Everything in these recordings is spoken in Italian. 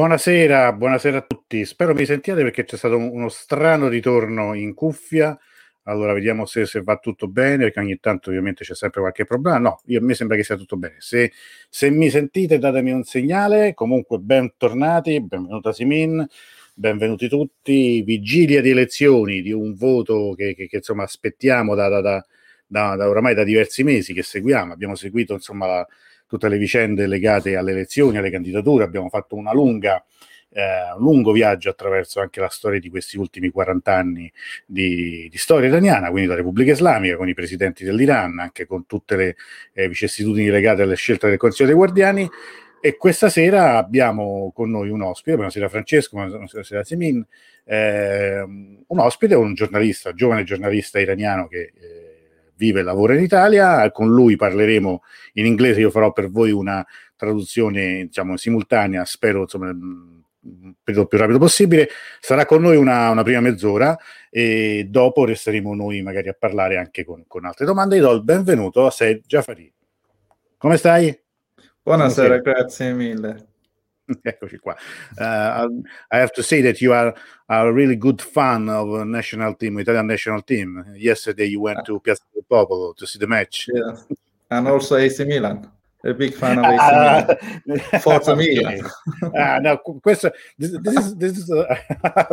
Buonasera, buonasera a tutti. Spero mi sentiate perché c'è stato uno strano ritorno in cuffia. Allora, vediamo se, se, va tutto bene, perché ogni tanto ovviamente c'è sempre qualche problema. No, io, a me sembra che sia tutto bene. Se, se mi sentite, datemi un segnale. Comunque, bentornati, benvenuta Simin, benvenuti tutti. Vigilia di elezioni, di un voto che, che, che insomma aspettiamo da, da, da, da, oramai da diversi mesi, che seguiamo. Abbiamo seguito insomma la, tutte le vicende legate alle elezioni, alle candidature. Abbiamo fatto una lunga, eh, un lungo viaggio attraverso anche la storia di questi ultimi 40 anni di, di, storia iraniana, quindi la Repubblica Islamica, con i presidenti dell'Iran, anche con tutte le eh, vicissitudini legate alle scelte del Consiglio dei Guardiani. E questa sera abbiamo con noi un ospite, buonasera Francesco, buonasera Semin, eh, un ospite, un giornalista, giovane giornalista iraniano che eh, vive e lavora in Italia. Con lui parleremo in inglese, io farò per voi una traduzione diciamo, simultanea, spero insomma, per il più rapido possibile. Sarà con noi una, una, prima mezz'ora e dopo resteremo noi magari a parlare anche con, con altre domande. Io do il benvenuto a Sed Jafari. Come stai? Buonasera, Come grazie mille. Eccoci qua. Uh, I have to say that you are a really good fan of a national team, Italian national team. Yesterday you went to Piazza del Popolo to see the match. Yeah. And also AC Milan. A big fan of AC uh, Milan. Forza Milan. uh, no, questo, this, this is, this is, a,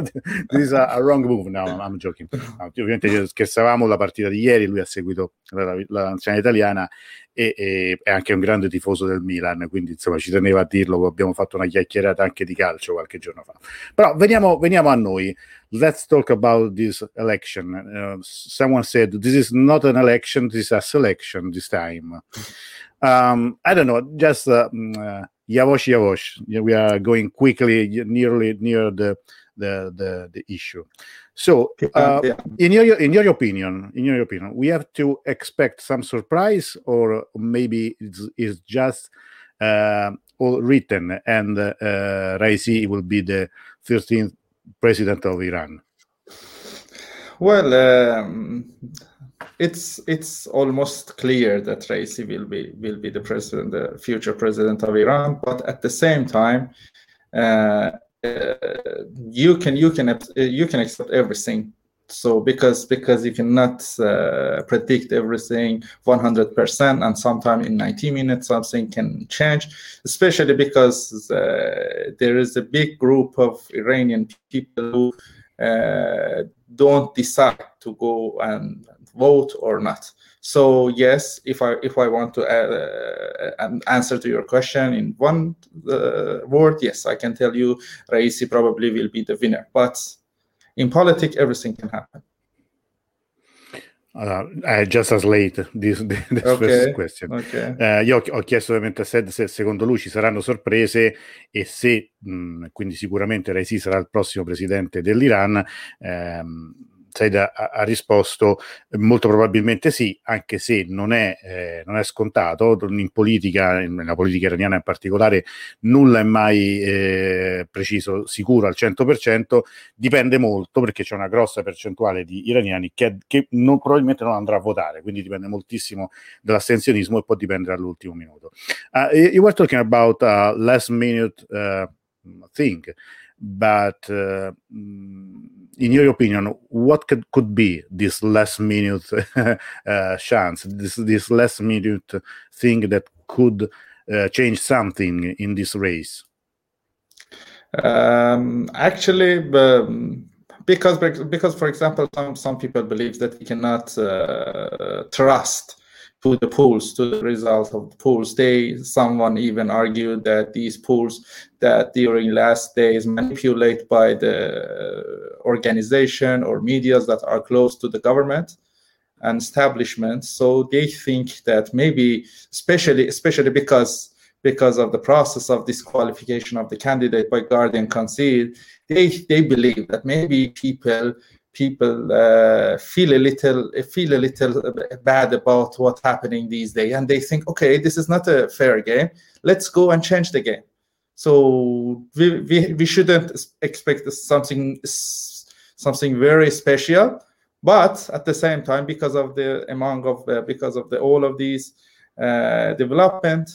this is a, a, wrong move. No, I'm joking. No, ovviamente scherzavamo la partita di ieri, lui ha seguito la, la nazionale italiana e, e, è anche un grande tifoso del Milan, quindi insomma ci teneva a dirlo, abbiamo fatto una chiacchierata anche di calcio qualche giorno fa. Però veniamo, veniamo a noi. Let's talk about this election. Uh, someone said this is not an election, this is a selection this time. Um, I don't know, just uh, mm, uh, Yavosh Yavosh. We are going quickly, nearly near the the the, the issue. So, uh, yeah. in your in your opinion, in your opinion, we have to expect some surprise, or maybe it's, it's just uh, all written, and uh, Raisi will be the 13th president of Iran. Well, um, it's it's almost clear that Raisi will be will be the president, the future president of Iran. But at the same time, uh, uh, you can you can you can accept everything so because because you cannot uh, predict everything 100% and sometime in 90 minutes something can change especially because uh, there is a big group of iranian people who don't decide to go and vote or not so yes, if I if I want to add, uh answer to your question in one uh, word, yes, I can tell you Raisi probably will be the winner. But in politics, everything can happen. Uh, I just as late this, this okay. question. Okay. Uh, io ho, chiesto ovviamente a Sed se secondo lui ci saranno sorprese e se mh, quindi sicuramente Raisi sarà il prossimo presidente dell'Iran. Ehm, Said ha, risposto molto probabilmente sì, anche se non è, eh, non è scontato. In politica, nella politica iraniana in particolare, nulla è mai eh, preciso, sicuro al 100%, dipende molto perché c'è una grossa percentuale di iraniani che, che non, probabilmente non andrà a votare, quindi dipende moltissimo dall'astensionismo e può dipendere all'ultimo minuto. Uh, you were talking about a last minute uh, thing, but uh, in your opinion, what could, could be this last minute uh, chance, this this last minute thing that could uh, change something in this race? Um, actually, um, because because for example, some some people believe that we cannot uh, trust to the polls, to the result of the polls. They, someone even argued that these polls that during last days manipulated by the organization or medias that are close to the government and establishment. So they think that maybe, especially especially because because of the process of disqualification of the candidate by Guardian Concede, they they believe that maybe people people uh, feel a little feel a little bad about what's happening these days and they think okay this is not a fair game let's go and change the game so we, we, we shouldn't expect something something very special but at the same time because of the among of the, because of the all of these uh, development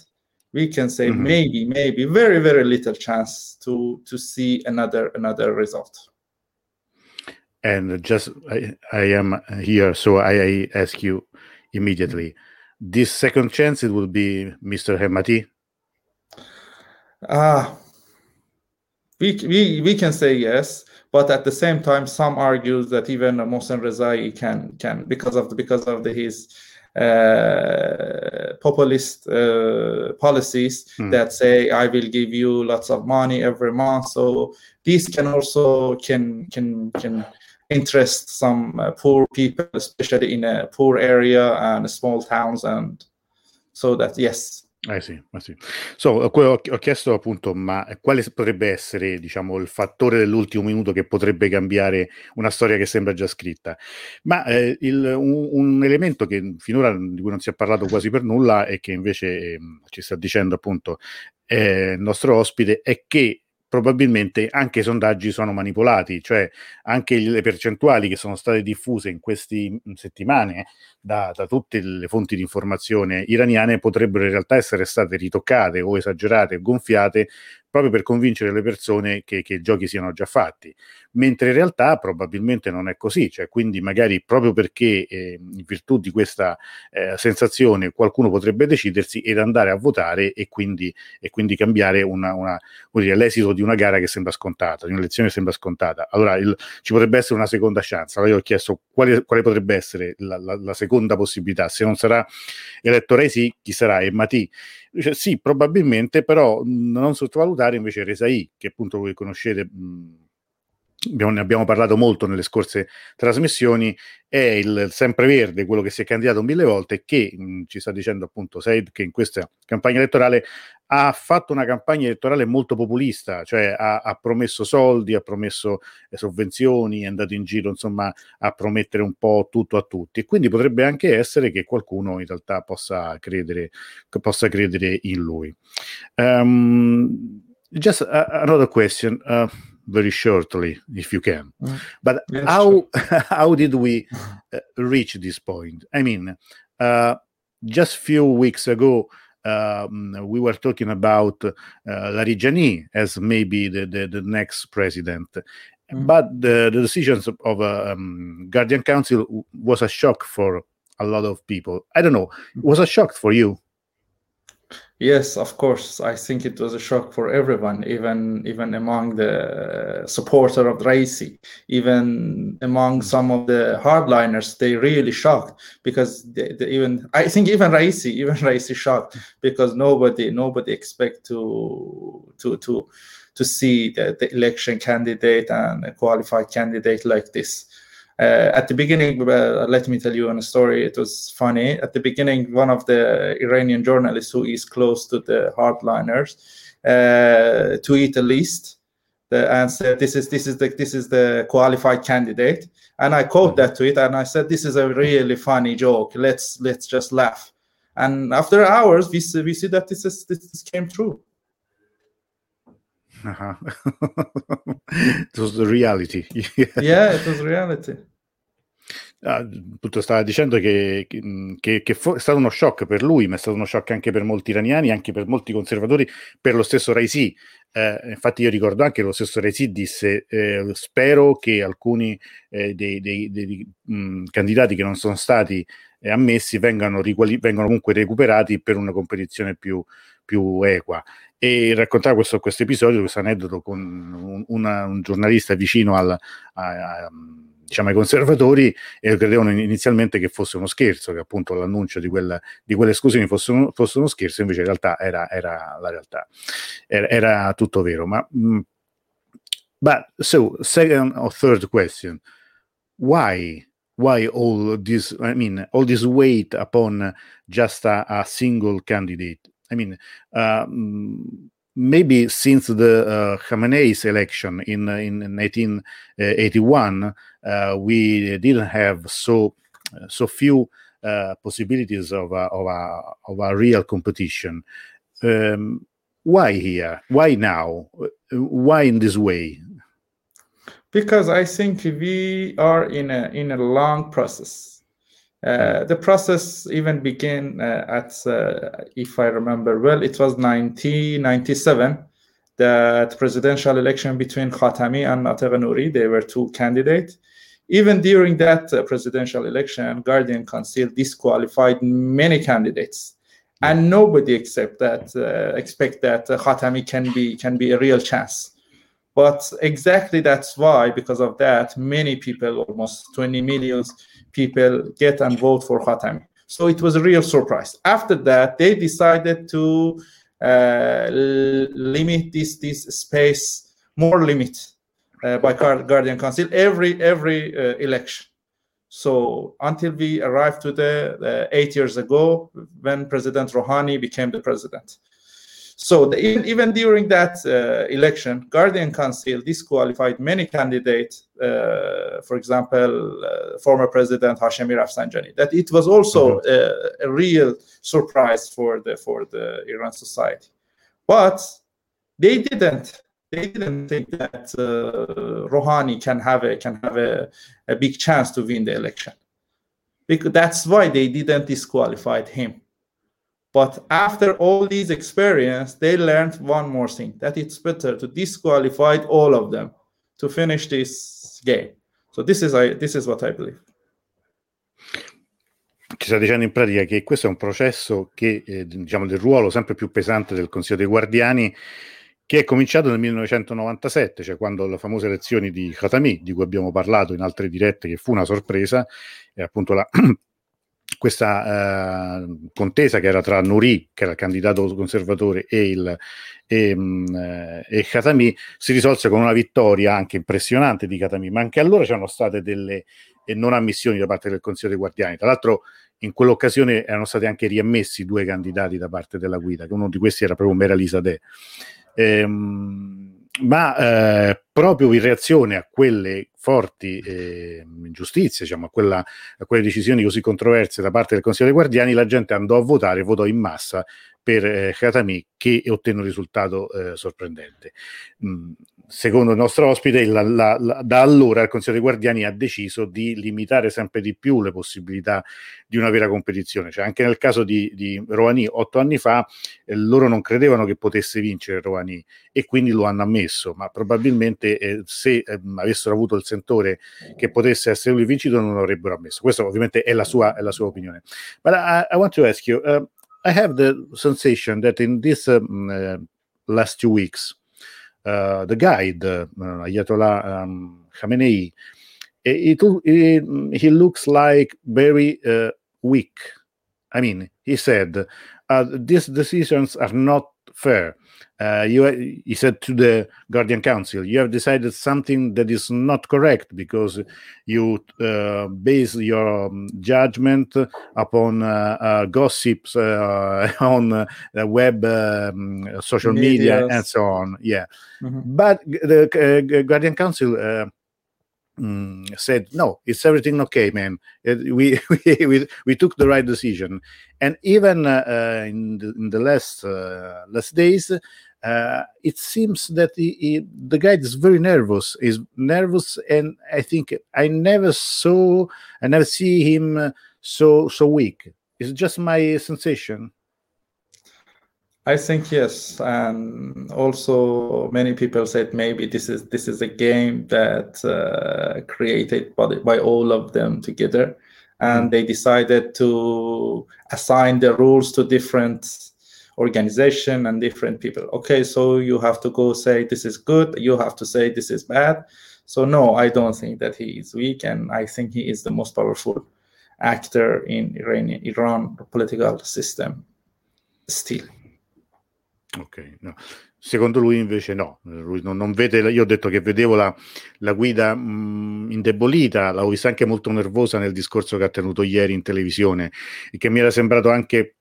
we can say mm-hmm. maybe, maybe very, very little chance to to see another another result. And just I, I am here, so I, I ask you immediately. This second chance, it will be Mr. Hemati. Ah, uh, we, we we can say yes, but at the same time, some argue that even Mohsen Rezai can can because of the, because of the, his uh, populist uh, policies mm. that say I will give you lots of money every month. So this can also can can can interest some uh, poor people, especially in a poor area and small towns, and so that yes, Eh sì, eh sì. So, ho, chiesto appunto, ma quale potrebbe essere, diciamo, il fattore dell'ultimo minuto che potrebbe cambiare una storia che sembra già scritta? Ma eh, il, un, un, elemento che finora di cui non si è parlato quasi per nulla e che invece eh, ci sta dicendo appunto eh, il nostro ospite è che probabilmente anche i sondaggi sono manipolati, cioè anche le percentuali che sono state diffuse in queste settimane da, da, tutte le fonti di informazione iraniane potrebbero in realtà essere state ritoccate o esagerate o gonfiate proprio per convincere le persone che, che, i giochi siano già fatti, mentre in realtà probabilmente non è così, cioè quindi magari proprio perché eh, in virtù di questa eh, sensazione qualcuno potrebbe decidersi ed andare a votare e quindi, e quindi cambiare una, una, dire, l'esito di una gara che sembra scontata, di un'elezione che sembra scontata. Allora il, ci potrebbe essere una seconda chance, allora io ho chiesto quale, quale potrebbe essere la, la, la, seconda possibilità, se non sarà eletto Resi, chi sarà? E Mati Dice, sì, probabilmente, però non sottovalutare invece Resai, che appunto voi conoscete, mh, ne abbiamo parlato molto nelle scorse trasmissioni, è il sempreverde, quello che si è candidato mille volte, che mh, ci sta dicendo appunto Said che in questa campagna elettorale ha fatto una campagna elettorale molto populista, cioè ha, ha promesso soldi, ha promesso eh, sovvenzioni, è andato in giro insomma a promettere un po' tutto a tutti e quindi potrebbe anche essere che qualcuno in realtà possa credere, possa credere in lui. Um, just another question. Uh, very shortly, if you can. Mm. But yes, how sure. how did we uh, reach this point? I mean, uh, just few weeks ago, um, we were talking about uh, Larijani as maybe the, the, the next president. Mm. But the, the decisions of a um, Guardian Council was a shock for a lot of people. I don't know. It was a shock for you. Yes, of course. I think it was a shock for everyone, even even among the supporter of Raisi, even among mm. some of the hardliners. They really shocked because they, they even I think even Raisi, even Raisi shocked because nobody nobody expect to to to to see the, the election candidate and a qualified candidate like this. Uh, at the beginning, uh, let me tell you a story. It was funny. At the beginning, one of the Iranian journalists who is close to the hardliners uh, tweet a list and said, "This is this is the this is the qualified candidate." And I quote that tweet and I said, "This is a really funny joke. Let's let's just laugh." And after hours, we see, we see that this is this came true. Uh-huh. it was the reality. yeah, it was reality. Ah, appunto stava dicendo che, che, che fu, è stato uno shock per lui, ma è stato uno shock anche per molti iraniani, anche per molti conservatori, per lo stesso Raisi. Eh, infatti io ricordo anche che lo stesso Raisi disse eh, spero che alcuni eh, dei, dei, dei mh, candidati che non sono stati eh, ammessi vengano, riquali- vengano comunque recuperati per una competizione più, più equa e raccontare questo, questo episodio, questo aneddoto con un, una, un giornalista vicino al, a, a, diciamo, ai conservatori e credevano inizialmente che fosse uno scherzo, che appunto l'annuncio di, quella, di quelle esclusioni fosse, fosse, uno scherzo, invece in realtà era, era la realtà, era, era tutto vero. Ma, mm, but so, second or third question, why? Why all this? I mean, all this weight upon just a, a single candidate? I mean, uh, mm, maybe since the uh, Khamenei's election in in 1981, uh, we didn't have so so few uh, possibilities of a, of a of a real competition. Um, why here? Why now? Why in this way? Because I think we are in a in a long process. Uh, the process even began uh, at, uh, if I remember well, it was 1997, that presidential election between Khatami and Natega Nouri. They were two candidates. Even during that uh, presidential election, Guardian Council disqualified many candidates, and nobody except that uh, expect that Khatami can be can be a real chance. But exactly that's why, because of that, many people, almost 20 million people, get and vote for Khatami. So it was a real surprise. After that, they decided to uh, limit this this space more limit uh, by Guardian Council every every uh, election. So until we arrived to the uh, eight years ago when President Rouhani became the president. So the, even, even during that uh, election, Guardian Council disqualified many candidates. Uh, for example, uh, former President Hashemi Rafsanjani. That it was also mm-hmm. a, a, real surprise for the for the Iran society, but they didn't. They didn't think that uh, Rouhani can have a can have a, a big chance to win the election. Because that's why they didn't disqualify him but after all these experience, they learned one more thing that it's better to disqualify all of them to finish this game. So this is, I, this is what I believe. Ci sta dicendo in pratica che questo è un processo che, eh, diciamo, del ruolo sempre più pesante del Consiglio dei Guardiani, che è cominciato nel 1997, cioè quando le famose elezioni di Khatami, di cui abbiamo parlato in altre dirette, che fu una sorpresa, e appunto la questa eh, contesa che era tra Nouri, che era il candidato conservatore, e, il, e, mh, eh, e Khatami, si risolse con una vittoria anche impressionante di Khatami, ma anche allora c'erano state delle eh, non ammissioni da parte del Consiglio dei Guardiani. Tra l'altro in quell'occasione erano stati anche riammessi due candidati da parte della guida, che uno di questi era proprio Merali Sadeh. Ehm, ma eh, proprio in reazione a quelle forti eh, ingiustizie, diciamo, a, quella, a, quelle decisioni così controverse da parte del Consiglio dei Guardiani, la gente andò a votare, votò in massa per eh, Khatami che ottenne un risultato eh, sorprendente. Mm, secondo il nostro ospite, la, la, la, da allora il Consiglio dei Guardiani ha deciso di limitare sempre di più le possibilità di una vera competizione. Cioè, anche nel caso di, di Rouhani, otto anni fa, eh, loro non credevano che potesse vincere Rouhani e quindi lo hanno ammesso, ma probabilmente eh, se ehm, avessero avuto il sentore che potesse essere lui vincito non lo avrebbero ammesso. Questa ovviamente è la sua, è sua opinione. But I, I want to ask you, uh, I have the sensation that in this um, uh, last two weeks, uh, the guide, uh, Ayatollah um, Khamenei, it, it, he looks like very weak. I mean, he said, these decisions are not fair. Uh, you, he said to the Guardian Council, you have decided something that is not correct because you uh, base your um, judgment upon uh, uh gossips uh, on uh, web, um, social media, and so on. Yeah, mm-hmm. but the Guardian Council. Mm, said no it's everything okay man it, we, we, we we took the right decision and even uh, in, the, in the last uh, last days uh, it seems that he, he, the guy is very nervous is nervous and i think i never saw i never see him so so weak it's just my sensation i think yes and also many people said maybe this is this is a game that uh, created by, by all of them together and mm. they decided to assign the rules to different organization and different people. Okay so you have to go say this is good you have to say this is bad. So no i don't think that he is weak and i think he is the most powerful actor in Iranian, iran political system still. Ok no. secondo lui invece no. Lui non, non, vede io ho detto che vedevo la, la guida mh, indebolita l'avevo vista anche molto nervosa nel discorso che ha tenuto ieri in televisione e che mi era sembrato anche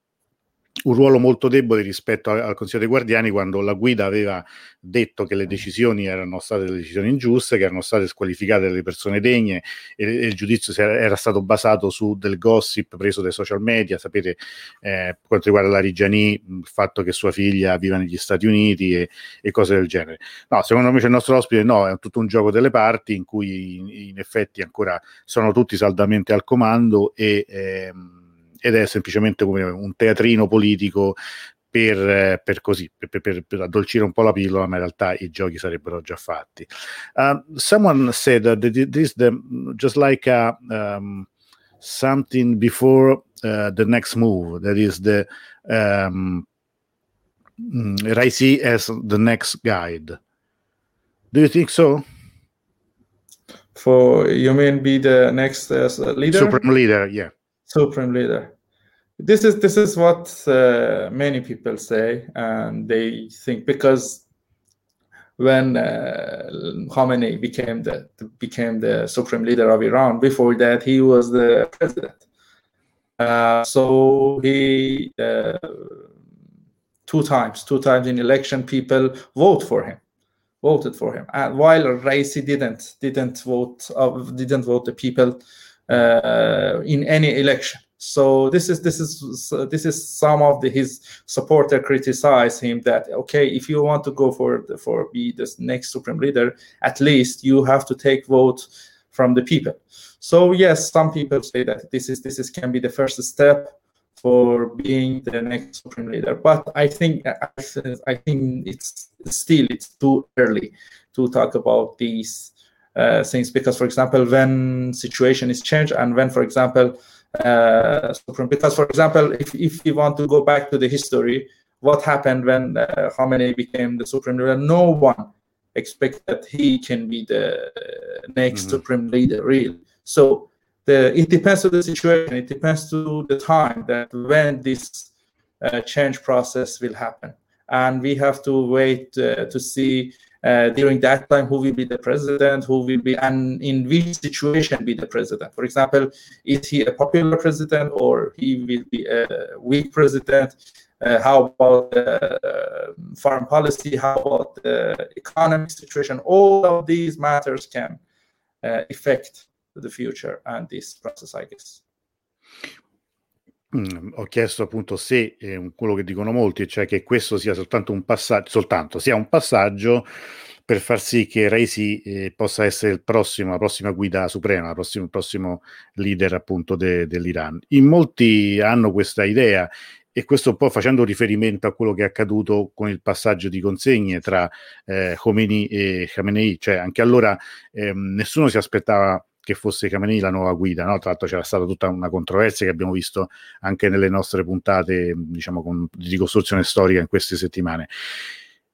un ruolo molto debole rispetto al Consiglio dei Guardiani quando la guida aveva detto che le decisioni erano state delle decisioni ingiuste, che erano state squalificate dalle persone degne e, e il giudizio era stato basato su del gossip preso dai social media, sapete eh, quanto riguarda la Rigiani, il fatto che sua figlia viva negli Stati Uniti e, e, cose del genere. No, secondo me c'è il nostro ospite, no, è tutto un gioco delle parti in cui in, in effetti ancora sono tutti saldamente al comando e... Ehm, ed è semplicemente come un teatrino politico per, per così, per, per, per, addolcire un po' la pillola, ma in realtà i giochi sarebbero già fatti. Uh, someone said that this the, just like a, um, something before uh, the next move, that is the um, mm, Raisi as the next guide. Do you think so? For you mean be the next uh, leader? Supreme leader, yeah. Supreme leader. This is this is what uh, many people say, and they think because when uh, Khamenei became the became the supreme leader of Iran, before that he was the president. Uh, so he uh, two times, two times in election, people vote for him, voted for him, and while Raisi didn't didn't vote uh, didn't vote the people Uh, in any election. So this is this is this is some of the, his supporter criticize him that okay if you want to go for the, for be the next supreme leader at least you have to take vote from the people. So yes, some people say that this is this is can be the first step for being the next supreme leader. But I think I think it's still it's too early to talk about these uh, things. Because for example when situation is changed and when for example uh, because for example if, if you want to go back to the history what happened when uh, Khamenei became the supreme leader? No one expected that he can be the next mm-hmm. supreme leader really. So the it depends on the situation. It depends to the time that when this uh, change process will happen. And we have to wait uh, to see uh, during that time who will be the president, who will be, and in which situation be the president. For example, is he a popular president or he will be a weak president? Uh, how about uh, foreign policy? How about the economic situation? All of these matters can uh, affect the future and this process, I guess. Mm, ho chiesto appunto se eh, quello che dicono molti, cioè che questo sia soltanto un passaggio, soltanto sia un passaggio per far sì che Reisi eh, possa essere il prossimo, la prossima guida suprema, il prossimo, prossimo leader appunto de, dell'Iran. In molti hanno questa idea e questo un po' facendo riferimento a quello che è accaduto con il passaggio di consegne tra eh, Khomeini e Khamenei, cioè anche allora eh, nessuno si aspettava che fosse Khamenei la nuova guida, no? tra l'altro c'era stata tutta una controversia che abbiamo visto anche nelle nostre puntate diciamo con, di ricostruzione storica in queste settimane.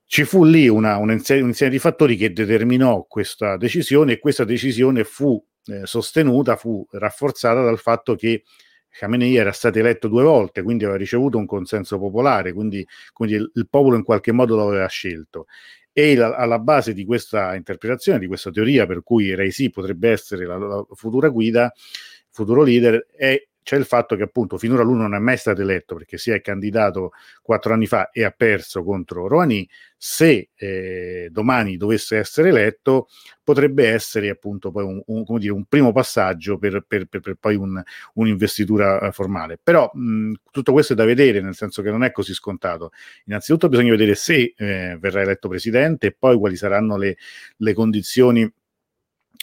Ci fu lì una, un, insieme, un insieme di fattori che determinò questa decisione e questa decisione fu eh, sostenuta, fu rafforzata dal fatto che Khamenei era stato eletto due volte, quindi aveva ricevuto un consenso popolare, quindi, quindi il, il, popolo in qualche modo lo aveva scelto e la, alla base di questa interpretazione, di questa teoria per cui Reisi potrebbe essere la, la futura guida, futuro leader, è c'è il fatto che appunto finora lui non è mai stato eletto perché si è candidato quattro anni fa e ha perso contro Rouhani, se eh, domani dovesse essere eletto potrebbe essere appunto poi un, un, dire, un primo passaggio per, per, per, per poi un, un'investitura eh, formale. Però mh, tutto questo è da vedere, nel senso che non è così scontato. Innanzitutto bisogna vedere se eh, verrà eletto presidente e poi quali saranno le, le condizioni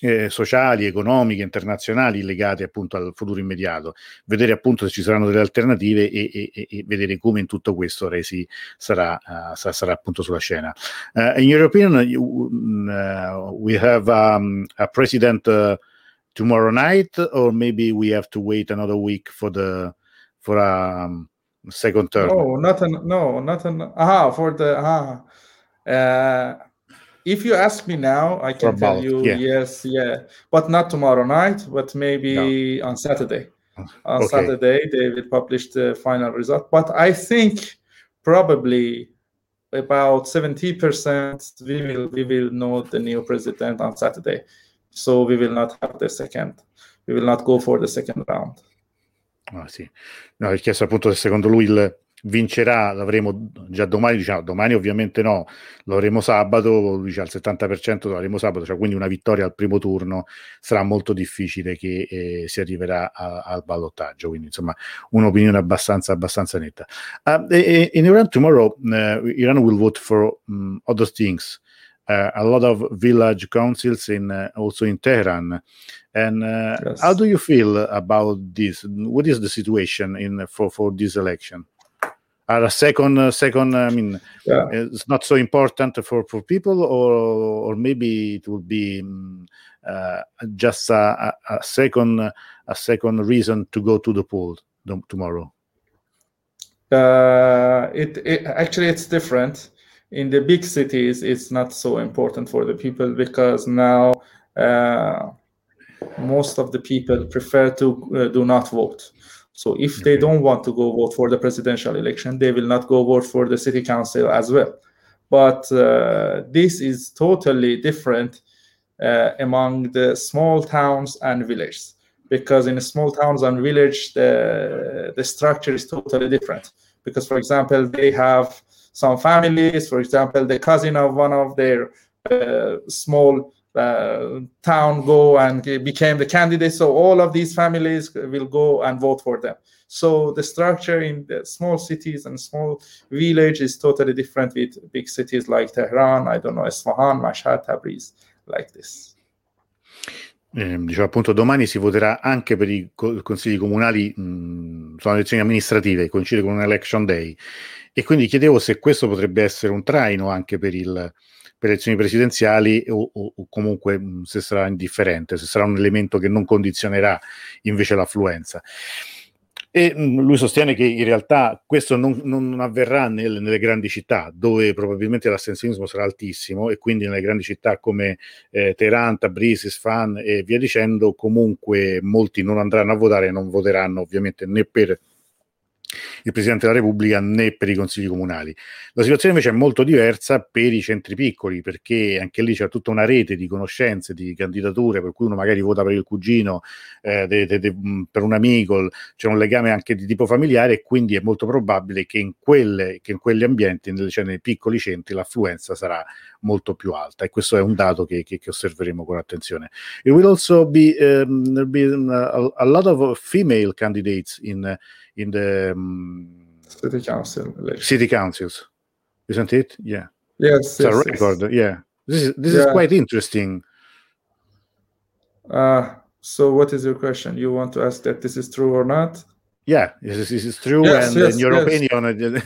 eh, sociali, economiche, internazionali legate appunto al futuro immediato, vedere appunto se ci saranno delle alternative e, e, e vedere come in tutto questo Resi sarà, uh, sarà, appunto sulla scena. Uh, in your opinion, you, uh, we have um, a president uh, tomorrow night, or maybe we have to wait another week for the for a um, second term? No, not an, no, not an, aha, for the ah. Uh, if you ask me now, I can tell you yeah. yes, yeah, but not tomorrow night, but maybe no. on Saturday. On okay. Saturday, they will publish the final result. But I think probably about 70% we will we will know the new president on Saturday. So we will not have the second. We will not go for the second round. Ah, sì. No, ho chiesto appunto se secondo lui il, vincerà, l'avremo già domani, diciamo, domani ovviamente no, lo avremo sabato, dice al 70% lo avremo sabato, cioè quindi una vittoria al primo turno sarà molto difficile che eh, si arriverà a, al ballottaggio, quindi insomma un'opinione abbastanza, abbastanza netta. Uh, in Iran tomorrow, uh, Iran will vote for um, other things. Uh, a lot of village councils in uh, also in Tehran. And uh, yes. how do you feel about this? What is the situation in for for this election? Are a second second? I mean, yeah. it's not so important for for people, or or maybe it would be um, just a, a, second a second reason to go to the pool tomorrow. Uh, it, it actually it's different in the big cities it's not so important for the people because now uh, most of the people prefer to uh, do not vote so if they don't want to go vote for the presidential election they will not go vote for the city council as well. But uh, this is totally different uh, among the small towns and villages. Because in small towns and village the, the structure is totally different. Because for example they have some families, for example, the cousin of one of their uh, small town go and became the candidate. So all of these families will go and vote for them. So the structure in the small cities and small village is totally different with big cities like Tehran, I don't know, Isfahan, Mashhad, Tabriz, like this. Eh, diciamo appunto domani si voterà anche per i consigli comunali, mh, sono elezioni amministrative, coincide con un election day e quindi chiedevo se questo potrebbe essere un traino anche per, il, per le elezioni presidenziali o, o, o, comunque se sarà indifferente, se sarà un elemento che non condizionerà invece l'affluenza. E lui sostiene che in realtà questo non, non avverrà nel, nelle grandi città, dove probabilmente l'astensionismo sarà altissimo, e quindi nelle grandi città come eh, Teheran, Tabriz, Isfahan e via dicendo, comunque molti non andranno a votare e non voteranno ovviamente né per il Presidente della Repubblica né per i consigli comunali. La situazione invece è molto diversa per i centri piccoli, perché anche lì c'è tutta una rete di conoscenze, di candidature, per cui uno magari vota per il cugino, eh, de, de, de, per un amico, c'è un legame anche di tipo familiare e quindi è molto probabile che in, quelle, che in quegli ambienti, nelle, cioè nei piccoli centri, l'affluenza sarà molto più alta e questo è un dato che, che, che osserveremo con attenzione. It will also be, um, be a, a lot of female candidates in in the um, city council city councils, isn't it? Yeah. Yes. It's yes, a record. Yes. Yeah. This is this yeah. is quite interesting. Uh, so what is your question? You want to ask that this is true or not? Yeah, this is, this true, yes, and yes, in your opinion,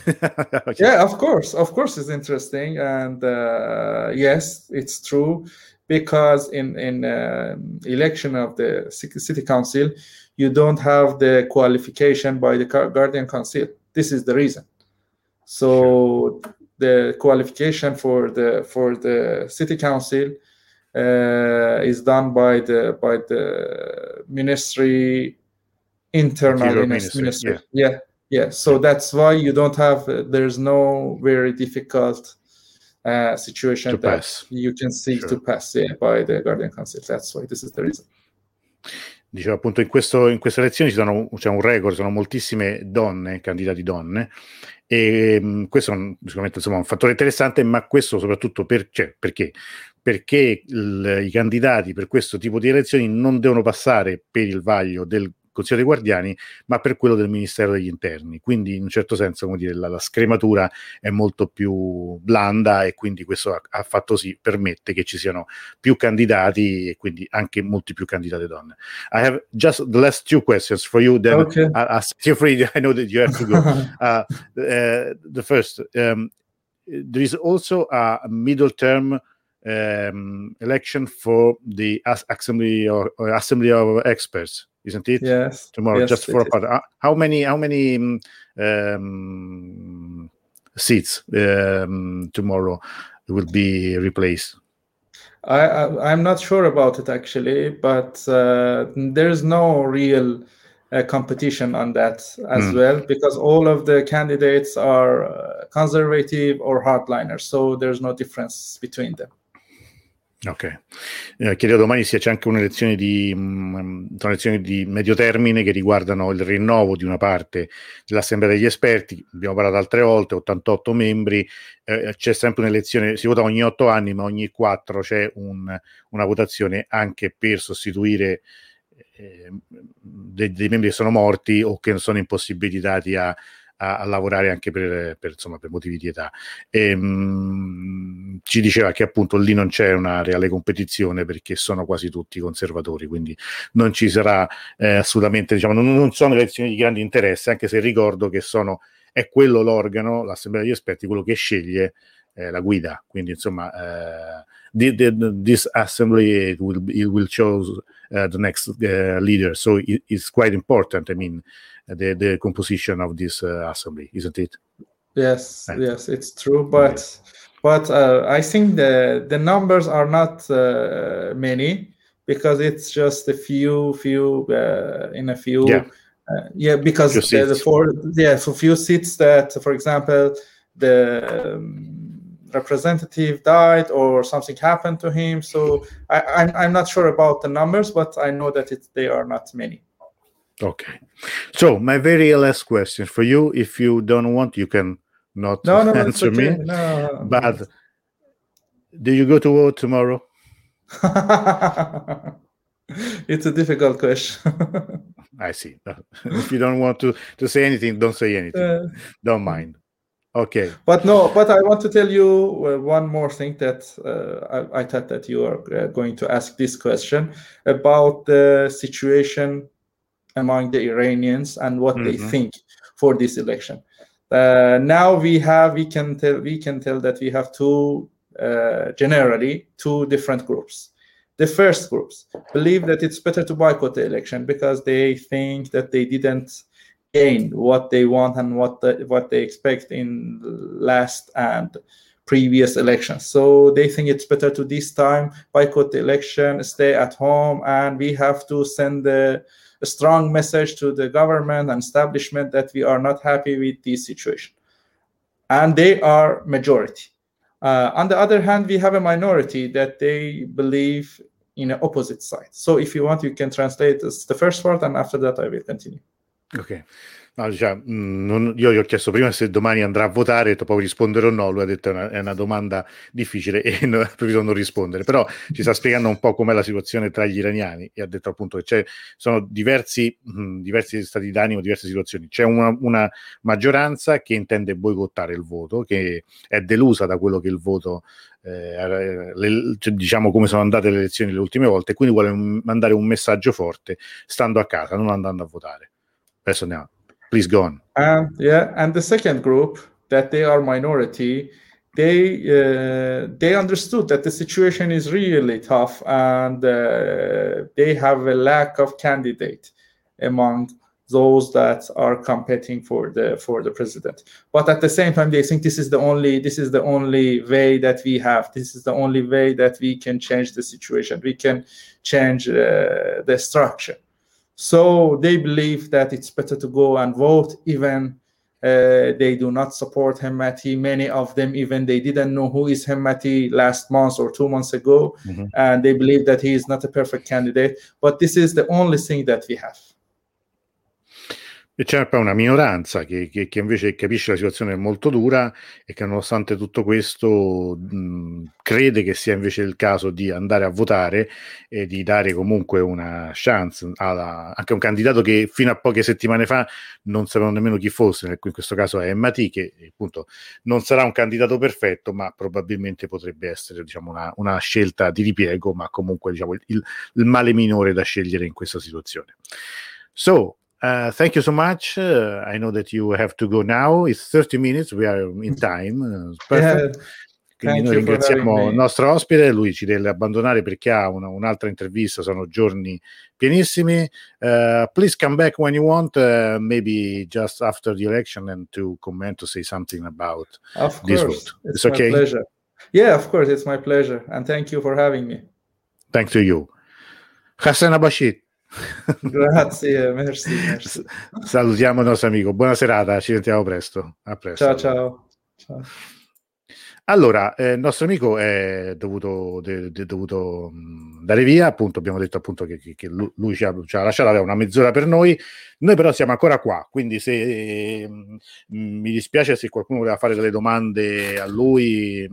okay. yeah, of course, of course, it's interesting, and uh, yes, it's true because in in uh, election of the city council, you don't have the qualification by the Guardian Council. This is the reason. So sure. the qualification for the for the city council uh, is done by the by the ministry internal ministry. ministry. Yeah. yeah. yeah so that's why you don't have uh, there's no very difficult uh, situation to that pass. you can seek sure. to pass yeah, by the guardian council that's why this is the reason Dicevo appunto in, questo, in queste elezioni sono, c'è un record, sono moltissime donne, candidati donne, e mh, questo è un, sicuramente insomma, un fattore interessante, ma questo soprattutto per, cioè, perché? Perché il, i candidati per questo tipo di elezioni non devono passare per il vaglio del Consiglio dei Guardiani, ma per quello del Ministero degli Interni. Quindi, in un certo senso, come dire, la, la scrematura è molto più blanda e quindi questo ha, ha, fatto sì, permette che ci siano più candidati e quindi anche molti più candidate donne. I have just the last two questions for you, then okay. uh, you free. I know that you have to go. uh, uh, the first, um, there is also a middle term um, election for the assembly or, or assembly of experts isn't it? Yes. Tomorrow, yes, just for a part. Uh, how many? How many um, um, seats um, tomorrow will be replaced? I, am not sure about it actually, but uh, there's no real uh, competition on that as mm. well because all of the candidates are uh, conservative or hardliners, so there's no difference between them. Ok, eh, chiedo domani se c'è anche una lezione di, mh, mm, sono lezioni di medio termine che riguardano il rinnovo di una parte dell'Assemblea degli esperti, abbiamo parlato altre volte, 88 membri, eh, c'è sempre un'elezione, si vota ogni 8 anni, ma ogni 4 c'è un, una votazione anche per sostituire eh, dei, dei, membri che sono morti o che sono impossibilitati a, a, a lavorare anche per, per, insomma, per motivi di età. E, ehm, mh, ci diceva che appunto lì non c'è una reale competizione perché sono quasi tutti conservatori, quindi non ci sarà eh, assolutamente, diciamo, non, non sono elezioni di grande interesse, anche se ricordo che sono, è quello l'organo, l'Assemblea degli esperti, quello che sceglie eh, la guida. Quindi, insomma, the, this assembly will, will choose the next uh, leader. So it, it's quite important. I mean, the the composition of this uh, assembly, isn't it? Yes, right. yes, it's true. But but uh, I think the the numbers are not uh, many because it's just a few few uh, in a few. Yeah. Uh, yeah, because the, the four yeah for few seats that, for example, the um, representative died or something happened to him. So I, I'm I'm not sure about the numbers, but I know that it, they are not many. Okay. So my very last question for you, if you don't want, you can not no, no, answer okay. me. No, but do you go to war tomorrow? it's a difficult question. I see. if you don't want to to say anything, don't say anything. Uh, don't mind. Okay. But no, but I want to tell you uh, one more thing that uh, I, I, thought that you are uh, going to ask this question about the situation among the Iranians and what mm-hmm. they think for this election. Uh, now we have we can tell we can tell that we have two uh, generally two different groups. The first groups believe that it's better to boycott the election because they think that they didn't what they want and what the, what they expect in last and previous elections. So they think it's better to this time boycott the election, stay at home, and we have to send the a strong message to the government and establishment that we are not happy with this situation. And they are majority. Uh, on the other hand, we have a minority that they believe in an opposite side. So if you want, you can translate the first part, and after that, I will continue. Okay. No, diciamo, non, io gli ho chiesto prima se domani andrà a votare, poi rispondere o no, lui ha detto è una, è una domanda difficile e non, ha preferito non rispondere, però ci sta spiegando un po' com'è la situazione tra gli iraniani e ha detto appunto che sono diversi, mh, diversi stati d'animo, diverse situazioni. C'è una, una, maggioranza che intende boicottare il voto, che è delusa da quello che il voto, eh, le, cioè, diciamo come sono andate le elezioni le ultime volte, e quindi vuole mandare un messaggio forte stando a casa, non andando a votare. Andiamo. Please go on. And yeah, and the second group that they are minority, they uh, they understood that the situation is really tough and uh, they have a lack of candidate among those that are competing for the for the president but at the same time they think this is the only this is the only way that we have this is the only way that we can change the situation we can change uh, the structure so they believe that it's better to go and vote, even uh, they do not support Hemmati. Many of them, even they didn't know who is Hemmati last month or two months ago, mm-hmm. and they believe that he is not a perfect candidate. But this is the only thing that we have. E c'è poi una minoranza che, che, che, invece capisce la situazione molto dura e che nonostante tutto questo mh, crede che sia invece il caso di andare a votare e di dare comunque una chance alla, anche a un candidato che fino a poche settimane fa non sapevano nemmeno chi fosse, in questo caso è Mati, che appunto non sarà un candidato perfetto, ma probabilmente potrebbe essere diciamo, una, una scelta di ripiego, ma comunque diciamo, il, il male minore da scegliere in questa situazione. So, Uh, thank you so much. Uh, I know that you have to go now. It's 30 minutes. We are in time. Uh, perfect. Yeah. Quindi noi ringraziamo il nostro ospite, lui ci deve abbandonare perché ha una, un'altra intervista, sono giorni pienissimi. Uh, please come back when you want, uh, maybe just after the election and to comment to say something about of this course. vote. It's, it's okay? pleasure. Yeah, of course, it's my pleasure. And thank you for having me. Thanks to you. Hassan Abashid. Grazie, merci, merci. Salutiamo il nostro amico. Buona serata, ci sentiamo presto. A presto. Ciao, ciao. ciao. Allora, eh, il nostro amico è dovuto, de, de, dovuto andare via, appunto abbiamo detto appunto che, che, che lui ci ha, ci ha, lasciato, aveva una mezz'ora per noi, noi però siamo ancora qua, quindi se mh, mi dispiace se qualcuno voleva fare delle domande a lui e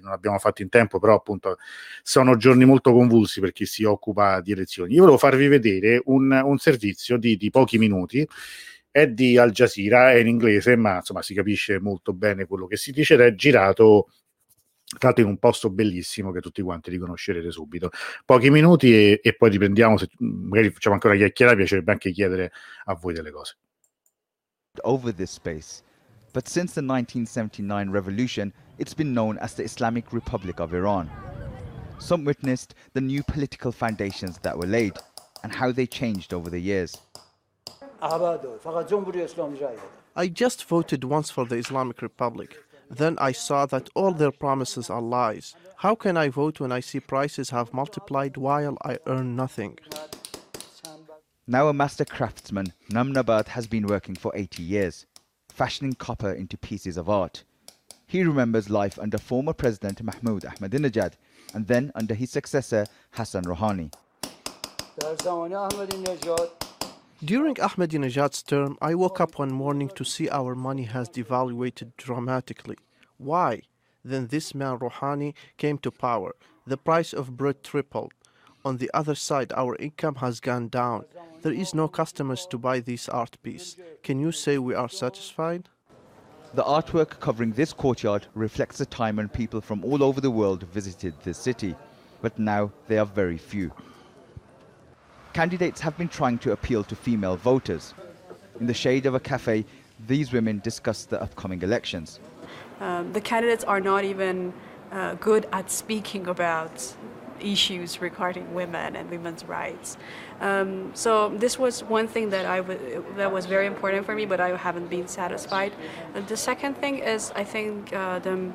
non abbiamo fatto in tempo, però appunto sono giorni molto convulsi per chi si occupa di elezioni. Io volevo farvi vedere un, un servizio di, di pochi minuti è di Al Jazeera, è in inglese, ma insomma si capisce molto bene quello che si dice ed è girato tra l'altro in un posto bellissimo che tutti quanti riconoscerete subito. Pochi minuti e, e poi riprendiamo, se magari facciamo ancora chiacchierare, piacerebbe anche chiedere a voi delle cose. Over this space. But since the 1979 revolution, it's been known as the Islamic Republic of Iran. Some witnessed the new political foundations that were laid and how they changed over the years. I just voted once for the Islamic Republic. Then I saw that all their promises are lies. How can I vote when I see prices have multiplied while I earn nothing? Now a master craftsman, Namnabad has been working for 80 years, fashioning copper into pieces of art. He remembers life under former President Mahmoud Ahmadinejad and then under his successor Hassan Rouhani. During Ahmadinejad's term, I woke up one morning to see our money has devaluated dramatically. Why? Then this man Rouhani came to power. The price of bread tripled. On the other side, our income has gone down. There is no customers to buy this art piece. Can you say we are satisfied? The artwork covering this courtyard reflects a time when people from all over the world visited this city, but now they are very few candidates have been trying to appeal to female voters. In the shade of a cafe, these women discuss the upcoming elections. Um, the candidates are not even uh, good at speaking about issues regarding women and women's rights. Um, so this was one thing that I w- that was very important for me, but I haven't been satisfied. Uh, the second thing is I think uh, the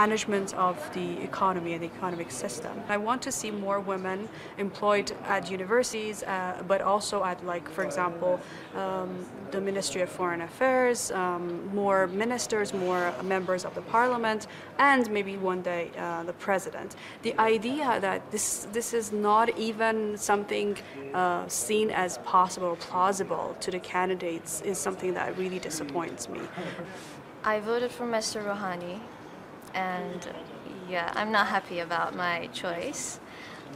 management of the economy and the economic system. I want to see more women employed at universities, uh, but also at, like, for example, um, the Ministry of Foreign Affairs, um, more ministers, more members of the parliament, and maybe one day uh, the president. The idea that this this is not even something uh, seen as possible or plausible to the candidates is something that really disappoints me. I voted for Mr. Rouhani and yeah, I'm not happy about my choice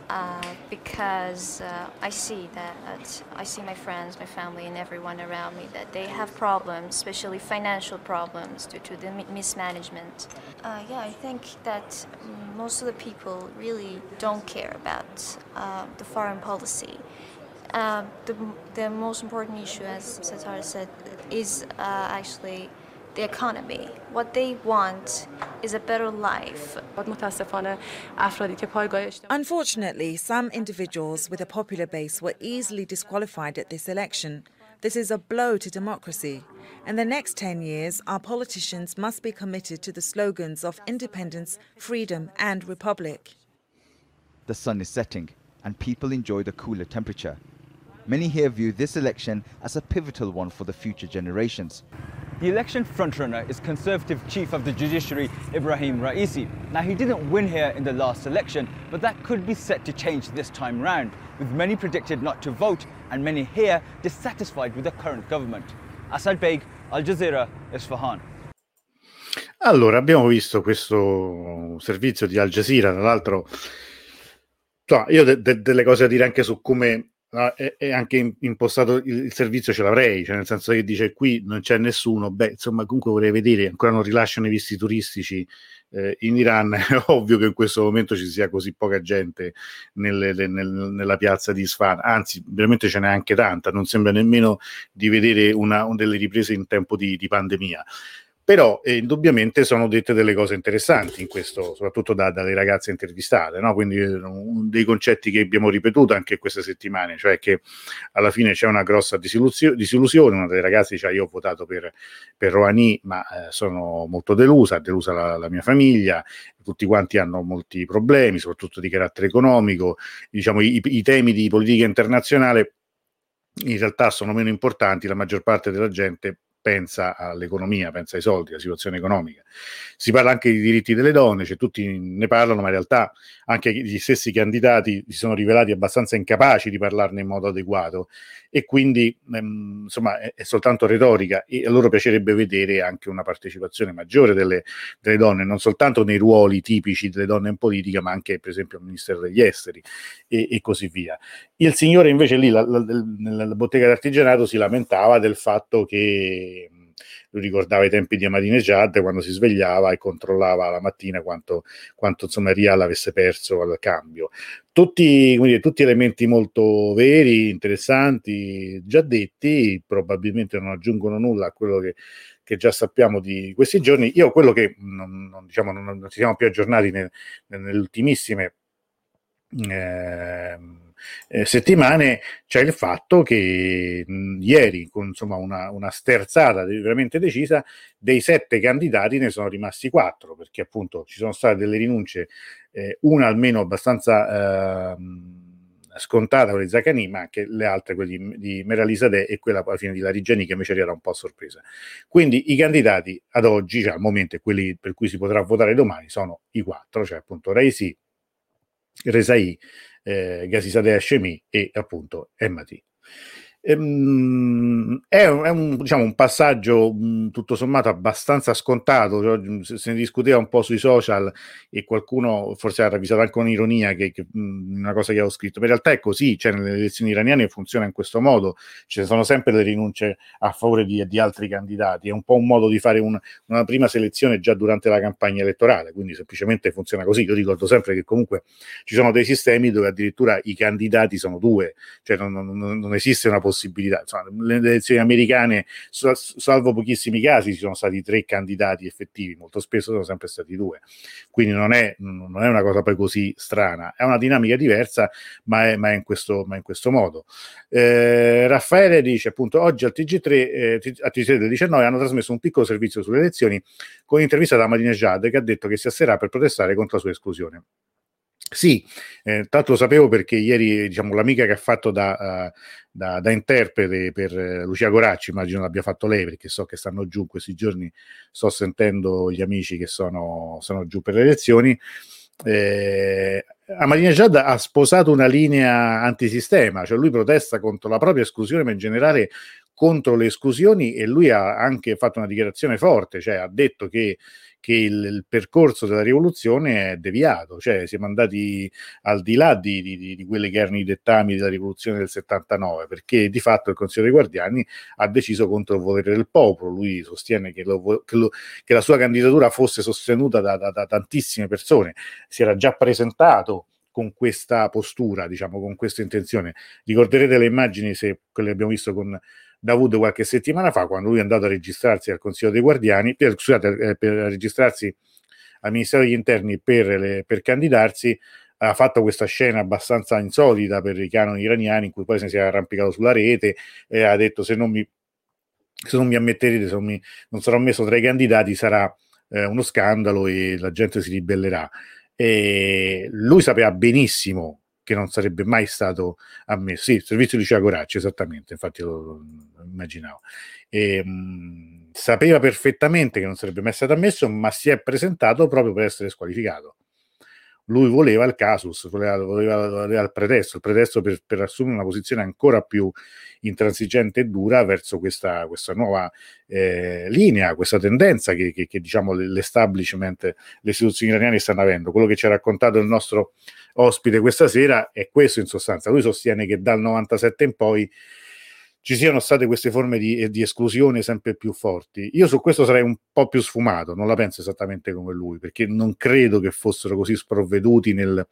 uh, because uh, I see that I see my friends, my family, and everyone around me that they have problems, especially financial problems due to the mismanagement. Uh, yeah, I think that most of the people really don't care about uh, the foreign policy. Uh, the, the most important issue, as Satar said, is uh, actually the economy. What they want is a better life. Unfortunately, some individuals with a popular base were easily disqualified at this election. This is a blow to democracy. In the next 10 years, our politicians must be committed to the slogans of independence, freedom, and republic. The sun is setting, and people enjoy the cooler temperature. Many here view this election as a pivotal one for the future generations. The election frontrunner is Conservative Chief of the Judiciary Ibrahim Raisi. Now, he didn't win here in the last election, but that could be set to change this time round, with many predicted not to vote and many here dissatisfied with the current government. Assad Beg, Al Jazeera, Isfahan. Allora, abbiamo visto questo servizio di Al Jazeera, tra l'altro, io de- de- delle cose da dire anche su come è, è, anche impostato il, il, servizio ce l'avrei, cioè nel senso che dice qui non c'è nessuno, beh insomma comunque vorrei vedere, ancora non rilasciano i visti turistici eh, in Iran, è ovvio che in questo momento ci sia così poca gente nelle, nel, nella piazza di Isfahan, anzi veramente ce n'è anche tanta, non sembra nemmeno di vedere una, una delle riprese in tempo di, di pandemia però eh, indubbiamente sono dette delle cose interessanti in questo, soprattutto da, dalle ragazze intervistate, no? quindi uno dei concetti che abbiamo ripetuto anche queste settimane, cioè che alla fine c'è una grossa disillusione, una delle ragazze dice io ho votato per, per Rouhani ma eh, sono molto delusa, delusa la, la, mia famiglia, tutti quanti hanno molti problemi, soprattutto di carattere economico, diciamo i, i temi di politica internazionale in realtà sono meno importanti, la maggior parte della gente pensa all'economia, pensa ai soldi, alla situazione economica. Si parla anche di diritti delle donne, cioè tutti ne parlano, ma in realtà anche gli stessi candidati si sono rivelati abbastanza incapaci di parlarne in modo adeguato e quindi ehm, insomma è, è, soltanto retorica e a loro piacerebbe vedere anche una partecipazione maggiore delle, delle, donne, non soltanto nei ruoli tipici delle donne in politica, ma anche per esempio al Ministero degli Esteri e, e così via. Il signore invece lì la, la, nella bottega d'artigianato si lamentava del fatto che lui ricordava i tempi di Ahmadinejad quando si svegliava e controllava la mattina quanto, quanto insomma Rial avesse perso al cambio. Tutti, dire, tutti, elementi molto veri, interessanti, già detti, probabilmente non aggiungono nulla a quello che, che già sappiamo di questi giorni. Io quello che non, non, diciamo, non, non ci siamo più aggiornati nel, nelle ultimissime... Eh, eh, settimane c'è il fatto che mh, ieri, con insomma, una, una sterzata veramente decisa, dei sette candidati ne sono rimasti quattro, perché appunto ci sono state delle rinunce, eh, una almeno abbastanza... Eh, scontata quella di Zacani, ma anche le altre, quelle di, di Meralisadeh e quella alla fine di Larigeni, che invece era un po' sorpresa. Quindi i candidati ad oggi, cioè al momento, quelli per cui si potrà votare domani, sono i quattro, cioè appunto Reisi, Resai, eh, Gasisadeh Hashemi e appunto Emmati. Ehm, è, un, è un, diciamo, un passaggio tutto sommato abbastanza scontato, se ne discuteva un po' sui social e qualcuno forse ha ravvisato anche con ironia che, che una cosa che avevo scritto, ma in realtà è così, cioè nelle elezioni iraniane funziona in questo modo, ci sono sempre le rinunce a favore di, di altri candidati, è un po' un modo di fare un, una prima selezione già durante la campagna elettorale, quindi semplicemente funziona così, io ricordo sempre che comunque ci sono dei sistemi dove addirittura i candidati sono due, cioè non, non, non esiste una possibilità possibilità. Insomma, le elezioni americane, salvo pochissimi casi, ci sono stati tre candidati effettivi, molto spesso sono sempre stati due. Quindi non è, non è una cosa poi così strana, è una dinamica diversa, ma è, ma è, in, questo, ma in questo modo. Eh, Raffaele dice appunto oggi al TG3, eh, a TG3 del 19 hanno trasmesso un piccolo servizio sulle elezioni con un'intervista da Ahmadinejad che ha detto che si asserà per protestare contro la sua esclusione. Sì, eh, tanto lo sapevo perché ieri diciamo, l'amica che ha fatto da, uh, da, da interprete per uh, Lucia Goracci, immagino l'abbia fatto lei perché so che stanno giù questi giorni, sto sentendo gli amici che sono, sono giù per le elezioni. Eh, Ahmadinejad ha sposato una linea antisistema, cioè lui protesta contro la propria esclusione, ma in generale contro le esclusioni e lui ha anche fatto una dichiarazione forte, cioè ha detto che che il, il, percorso della rivoluzione è deviato, cioè siamo andati al di là di, di, di quelli che erano i dettami della rivoluzione del 79, perché di fatto il Consiglio dei Guardiani ha deciso contro il volere del popolo, lui sostiene che, lo, che, lo, che la sua candidatura fosse sostenuta da, da, da tantissime persone, si era già presentato con questa postura, diciamo, con questa intenzione. Ricorderete le immagini, se quelle abbiamo visto con Dawood qualche settimana fa, quando lui è andato a registrarsi al Consiglio dei Guardiani, per, scusate, eh, per registrarsi al Ministero degli Interni per, le, per candidarsi, ha fatto questa scena abbastanza insolita per i canoni iraniani in cui poi si è arrampicato sulla rete e ha detto se non mi, se non mi ammetterete, se non, mi, non sarò messo tra i candidati sarà eh, uno scandalo e la gente si ribellerà. E lui sapeva benissimo che non sarebbe mai stato ammesso. Sì, il servizio di Lucia Coracci, esattamente, infatti lo, lo immaginavo. E, mh, sapeva perfettamente che non sarebbe mai stato ammesso, ma si è presentato proprio per essere squalificato. Lui voleva il casus, voleva, voleva, voleva il pretesto, il pretesto per, per, assumere una posizione ancora più intransigente e dura verso questa, questa nuova eh, linea, questa tendenza che, che, che diciamo l'establishment, le istituzioni iraniane stanno avendo. Quello che ci ha raccontato il nostro ospite questa sera è questo in sostanza. Lui sostiene che dal 97 in poi ci siano state queste forme di, di, esclusione sempre più forti. Io su questo sarei un po' più sfumato, non la penso esattamente come lui, perché non credo che fossero così sprovveduti nel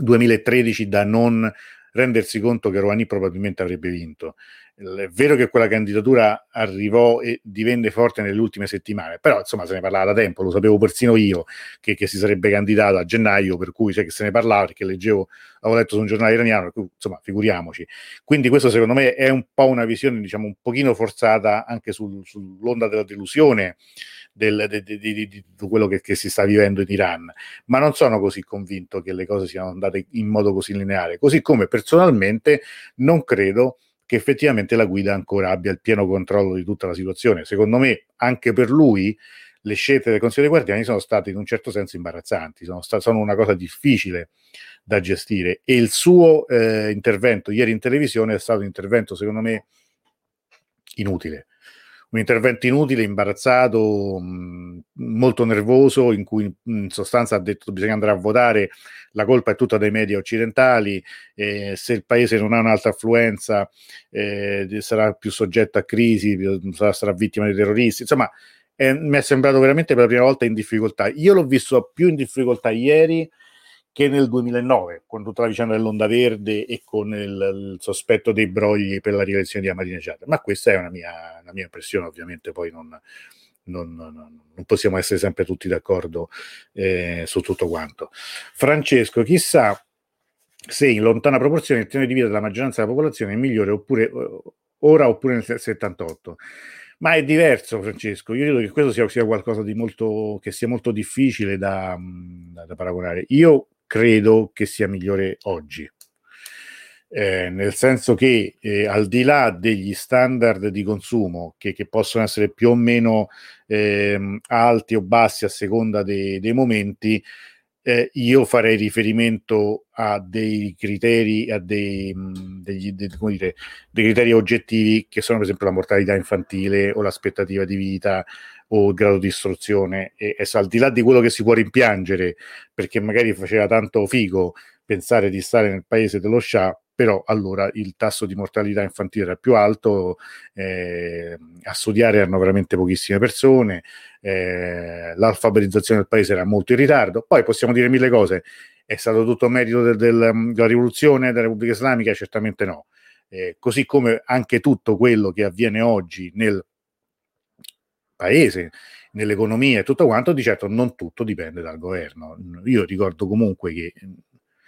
2013 da non rendersi conto che Rouhani probabilmente avrebbe vinto. È vero che quella candidatura arrivò e divenne forte nelle ultime settimane, però insomma se ne parlava da tempo, lo sapevo persino io che, che si sarebbe candidato a gennaio, per cui cioè, che se ne parlava perché leggevo, avevo letto su un giornale iraniano, insomma figuriamoci. Quindi questo secondo me è un po' una visione diciamo un pochino forzata anche sul, sull'onda della delusione del, di, di, di, di, quello che, che, si sta vivendo in Iran, ma non sono così convinto che le cose siano andate in modo così lineare, così come personalmente non credo che effettivamente la guida ancora abbia il pieno controllo di tutta la situazione. Secondo me, anche per lui, le scelte del Consiglio dei Guardiani sono state in un certo senso imbarazzanti, sono, sta- sono una cosa difficile da gestire e il suo eh, intervento ieri in televisione è stato un intervento, secondo me, inutile un intervento inutile, imbarazzato, mh, molto nervoso, in cui in sostanza ha detto bisogna andare a votare, la colpa è tutta dei media occidentali, eh, se il paese non ha un'alta affluenza eh, sarà più soggetto a crisi, sarà, sarà vittima dei terroristi, insomma eh, mi è sembrato veramente per la prima volta in difficoltà. Io l'ho visto più in difficoltà ieri che nel 2009, con tutta la vicenda dell'Onda Verde e con il, il sospetto dei brogli per la rielezione di Ahmadinejad. Ma questa è una mia, una mia impressione, ovviamente poi non, non, non, non, possiamo essere sempre tutti d'accordo eh, su tutto quanto. Francesco, chissà se in lontana proporzione il tenore di vita della maggioranza della popolazione è migliore oppure ora oppure nel 78. Ma è diverso, Francesco. Io credo che questo sia, sia qualcosa di molto che sia molto difficile da, da, da paragonare. Io credo che sia migliore oggi. Eh, nel senso che eh, al di là degli standard di consumo che, che possono essere più o meno eh, alti o bassi a seconda de, dei momenti, eh, io farei riferimento a dei criteri, a dei, mh, degli, de, dire, dei criteri oggettivi che sono per esempio la mortalità infantile o l'aspettativa di vita o il grado di istruzione e, e al di là di quello che si può rimpiangere perché magari faceva tanto figo pensare di stare nel paese dello Shah però allora il tasso di mortalità infantile era più alto, eh, a studiare erano veramente pochissime persone, eh, l'alfabetizzazione del paese era molto in ritardo, poi possiamo dire mille cose, è stato tutto merito del, del, della rivoluzione della Repubblica Islamica? Certamente no, eh, così come anche tutto quello che avviene oggi nel paese, nell'economia e tutto quanto, di certo non tutto dipende dal governo. Io ricordo comunque che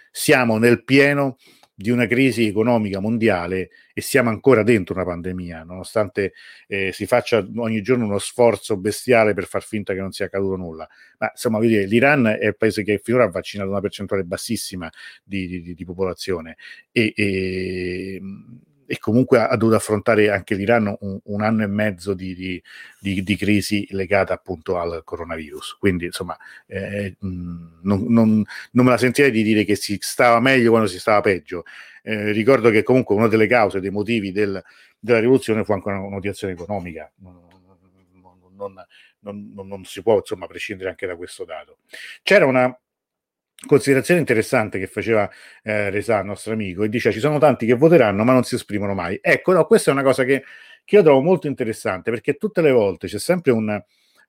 siamo nel pieno di una crisi economica mondiale e siamo ancora dentro una pandemia, nonostante eh, si faccia ogni giorno uno sforzo bestiale per far finta che non sia accaduto nulla. Ma insomma, dire, l'Iran è il paese che finora ha vaccinato una percentuale bassissima di, di, di popolazione e, e e comunque ha dovuto affrontare anche l'Iran un, un anno e mezzo di, di, di, di, crisi legata appunto al coronavirus. Quindi insomma eh, non, non, non, me la sentirei di dire che si stava meglio quando si stava peggio. Eh, ricordo che comunque una delle cause, dei motivi del, della rivoluzione fu anche una motivazione economica. Non, non si può insomma prescindere anche da questo dato. C'era una considerazione interessante che faceva eh, Resa, il nostro amico, e dice ci sono tanti che voteranno ma non si esprimono mai. Ecco, no, questa è una cosa che, che io trovo molto interessante perché tutte le volte c'è sempre un,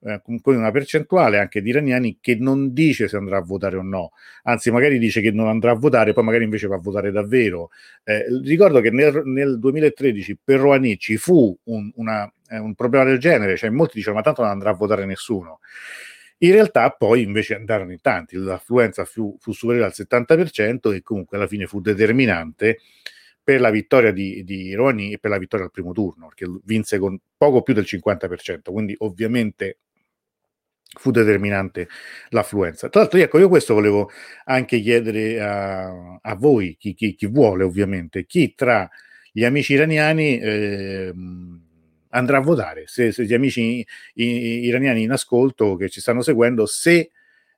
eh, una percentuale anche di iraniani che non dice se andrà a votare o no, anzi magari dice che non andrà a votare, poi magari invece va a votare davvero. Eh, ricordo che nel, nel, 2013 per Rouhani ci fu un, una, eh, un problema del genere, cioè molti dicevano ma tanto non andrà a votare nessuno. In realtà poi invece andarono in tanti, l'affluenza fu, fu superiore al 70% e comunque alla fine fu determinante per la vittoria di, di Rouhani e per la vittoria al primo turno, perché vinse con poco più del 50%, quindi ovviamente fu determinante l'affluenza. Tra l'altro, ecco, io questo volevo anche chiedere a, a voi, chi, chi, chi, vuole ovviamente, chi tra gli amici iraniani... Eh, andrà a votare, se, se gli amici iraniani in ascolto che ci stanno seguendo, se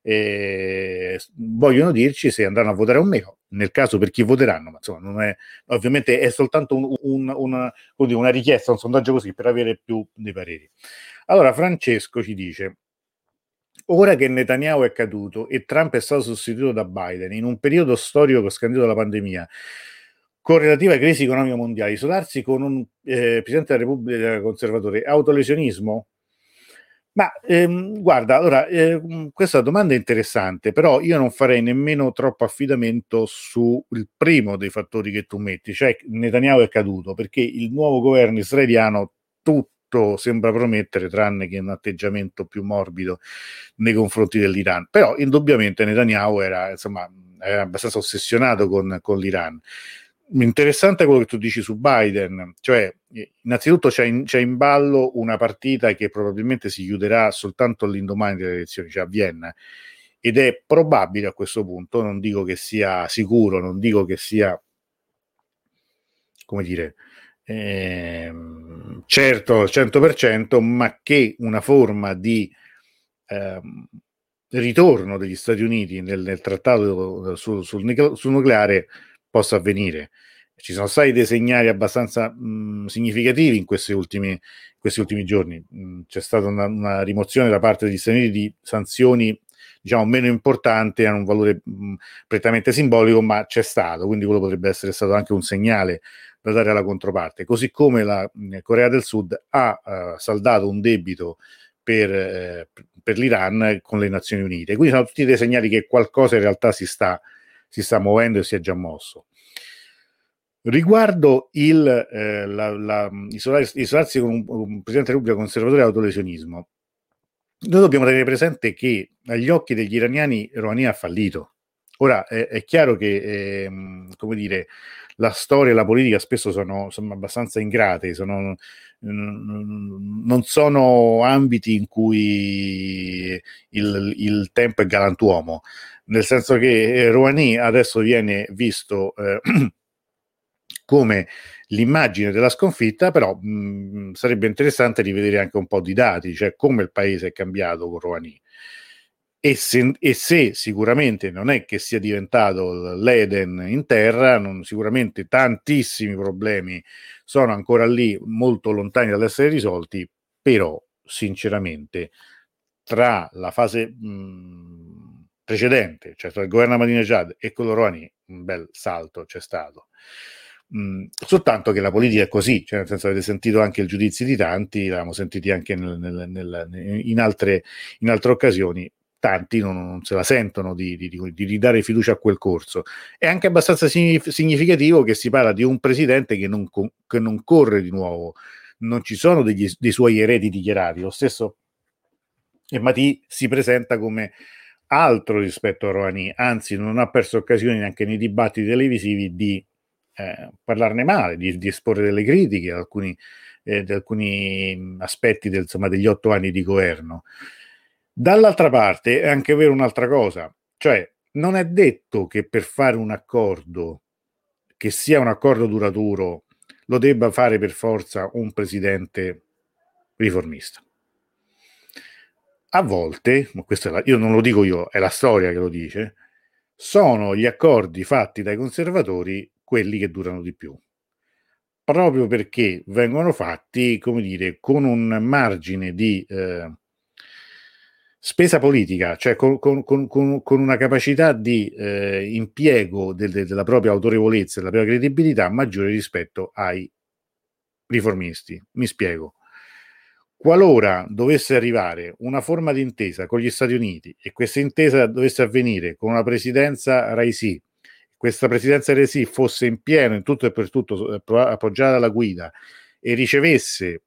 eh, vogliono dirci se andranno a votare o meno, nel caso per chi voteranno, ma insomma, non è, ovviamente è soltanto un, un, una, una richiesta, un sondaggio così per avere più dei pareri. Allora, Francesco ci dice: Ora che Netanyahu è caduto e Trump è stato sostituito da Biden in un periodo storico scandito dalla pandemia, con relativa crisi economica mondiale, isolarsi con un eh, Presidente della Repubblica conservatore, autolesionismo? Ma ehm, guarda, allora, eh, questa domanda è interessante, però io non farei nemmeno troppo affidamento sul primo dei fattori che tu metti, cioè Netanyahu è caduto, perché il nuovo governo israeliano tutto sembra promettere, tranne che un atteggiamento più morbido nei confronti dell'Iran. Però indubbiamente Netanyahu era, insomma, era abbastanza ossessionato con, con l'Iran interessante quello che tu dici su Biden, cioè innanzitutto c'è in, c'è in, ballo una partita che probabilmente si chiuderà soltanto all'indomani delle elezioni, cioè a Vienna, ed è probabile a questo punto, non dico che sia sicuro, non dico che sia, come dire, ehm, certo al 100%, ma che una forma di ehm, ritorno degli Stati Uniti nel, nel trattato sul, sul, sul, nucleare possa avvenire. Ci sono stati dei segnali abbastanza mh, significativi in questi ultimi, questi ultimi giorni. Mh, c'è stata una, una, rimozione da parte degli Stati Uniti di sanzioni diciamo meno importanti, hanno un valore mh, prettamente simbolico, ma c'è stato, quindi quello potrebbe essere stato anche un segnale da dare alla controparte. Così come la Corea del Sud ha uh, saldato un debito per, eh, per, l'Iran con le Nazioni Unite. Quindi sono tutti dei segnali che qualcosa in realtà si sta, si sta muovendo e si è già mosso. Riguardo il, eh, la, la, isolarsi con un, un, Presidente della Repubblica conservatore e autolesionismo, noi dobbiamo tenere presente che agli occhi degli iraniani Rouhani ha fallito. Ora è, è chiaro che, eh, come dire, la storia e la politica spesso sono, sono abbastanza ingrate, sono, non sono ambiti in cui il, il, tempo è galantuomo, nel senso che Rouhani adesso viene visto eh, come l'immagine della sconfitta, però mh, sarebbe interessante rivedere anche un po' di dati, cioè come il paese è cambiato con Rouhani. E se, e se, sicuramente non è che sia diventato l'Eden in terra, non, sicuramente tantissimi problemi sono ancora lì, molto lontani dall'essere risolti, però sinceramente tra la fase mh, precedente, cioè tra il governo Ahmadinejad e quello Rouhani, un bel salto c'è stato. Mh, soltanto che la politica è così, cioè nel senso avete sentito anche il giudizio di tanti, l'abbiamo sentiti anche nel, nel, nel, in, altre, in altre occasioni, tanti non, non se la sentono di, di, di, ridare fiducia a quel corso. È anche abbastanza significativo che si parla di un presidente che non, che non corre di nuovo, non ci sono degli, dei suoi eredi dichiarati. Lo stesso Mati si presenta come altro rispetto a Rouhani, anzi non ha perso occasione neanche nei dibattiti televisivi di eh, parlarne male, di, di, esporre delle critiche ad alcuni, eh, di alcuni aspetti del, insomma, degli otto anni di governo. Dall'altra parte è anche vero un'altra cosa, cioè non è detto che per fare un accordo, che sia un accordo duraturo, lo debba fare per forza un presidente riformista. A volte, ma questo la, io non lo dico io, è la storia che lo dice, sono gli accordi fatti dai conservatori quelli che durano di più proprio perché vengono fatti, come dire, con un margine di eh, spesa politica, cioè con, con, con, con una capacità di eh, impiego del, de, della propria autorevolezza, della propria credibilità maggiore rispetto ai riformisti. Mi spiego. Qualora dovesse arrivare una forma di intesa con gli Stati Uniti e questa intesa dovesse avvenire con una presidenza Raisi, questa presidenza Raisi fosse in pieno, in tutto e per tutto eh, appoggiata dalla guida e ricevesse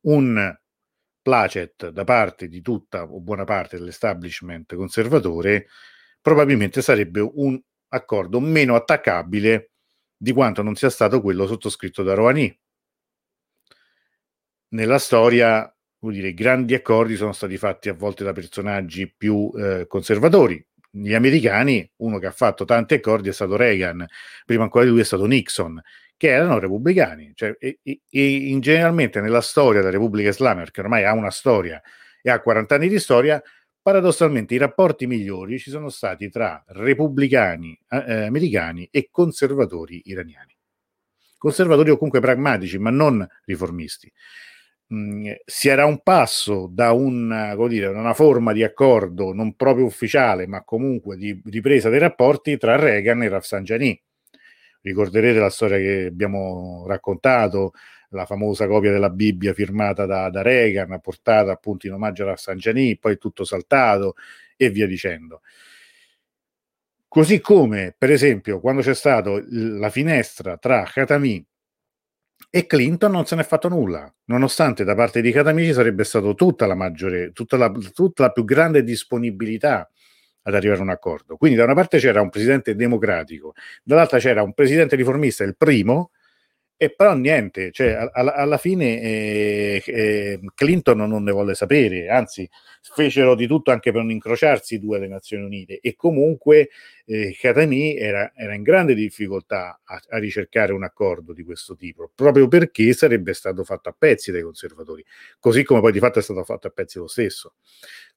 un placet da parte di tutta o buona parte dell'establishment conservatore, probabilmente sarebbe un accordo meno attaccabile di quanto non sia stato quello sottoscritto da Rouhani. Nella storia, vuol dire, grandi accordi sono stati fatti a volte da personaggi più eh, conservatori. Gli americani, uno che ha fatto tanti accordi è stato Reagan, prima ancora di lui è stato Nixon che erano repubblicani. Cioè, e, e, in generalmente nella storia della Repubblica Islamica, che ormai ha una storia e ha 40 anni di storia, paradossalmente i rapporti migliori ci sono stati tra repubblicani eh, eh, americani e conservatori iraniani. Conservatori o comunque pragmatici, ma non riformisti. Mm, si era un passo da un, dire, una forma di accordo non proprio ufficiale, ma comunque di ripresa dei rapporti tra Reagan e Rafsanjani Ricorderete la storia che abbiamo raccontato, la famosa copia della Bibbia firmata da, da Reagan, portata appunto in omaggio a San Gianni, poi tutto saltato e via dicendo. Così come, per esempio, quando c'è stata la finestra tra Khatami e Clinton non se n'è fatto nulla, nonostante da parte di Khatami ci sarebbe stata tutta la maggiore, tutta la, tutta la più grande disponibilità ad arrivare a un accordo. Quindi da una parte c'era un presidente democratico, dall'altra c'era un presidente riformista, il primo, E però niente, cioè, alla, alla fine eh, eh, Clinton non ne volle sapere, anzi fecero di tutto anche per non incrociarsi due alle Nazioni Unite e comunque eh, Khatami era, era, in grande difficoltà a, a, ricercare un accordo di questo tipo, proprio perché sarebbe stato fatto a pezzi dai conservatori, così come poi di fatto è stato fatto a pezzi lo stesso.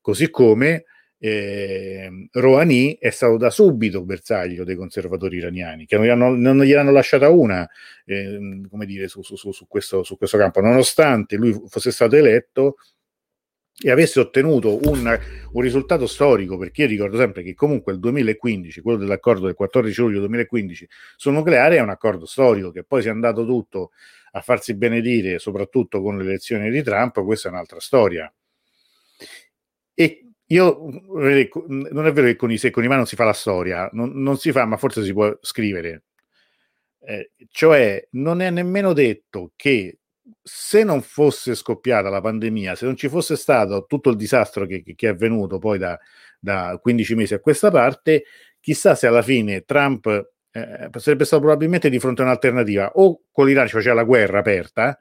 Così come eh, Rouhani è stato da subito bersaglio dei conservatori iraniani, che non hanno, non gli hanno lasciata una eh, come dire, su, su, su, questo, su, questo, campo, nonostante lui fosse stato eletto e avesse ottenuto un, un, risultato storico, perché io ricordo sempre che comunque il 2015, quello dell'accordo del 14 luglio 2015 sul nucleare è un accordo storico che poi si è andato tutto a farsi benedire, soprattutto con le elezioni di Trump, questa è un'altra storia. E io non è vero che con i se con i ma non si fa la storia, non, non, si fa, ma forse si può scrivere. Eh, cioè, non è nemmeno detto che se non fosse scoppiata la pandemia, se non ci fosse stato tutto il disastro che, che è avvenuto poi da, da, 15 mesi a questa parte, chissà se alla fine Trump eh, sarebbe stato probabilmente di fronte a un'alternativa o con l'Iran ci faceva la guerra aperta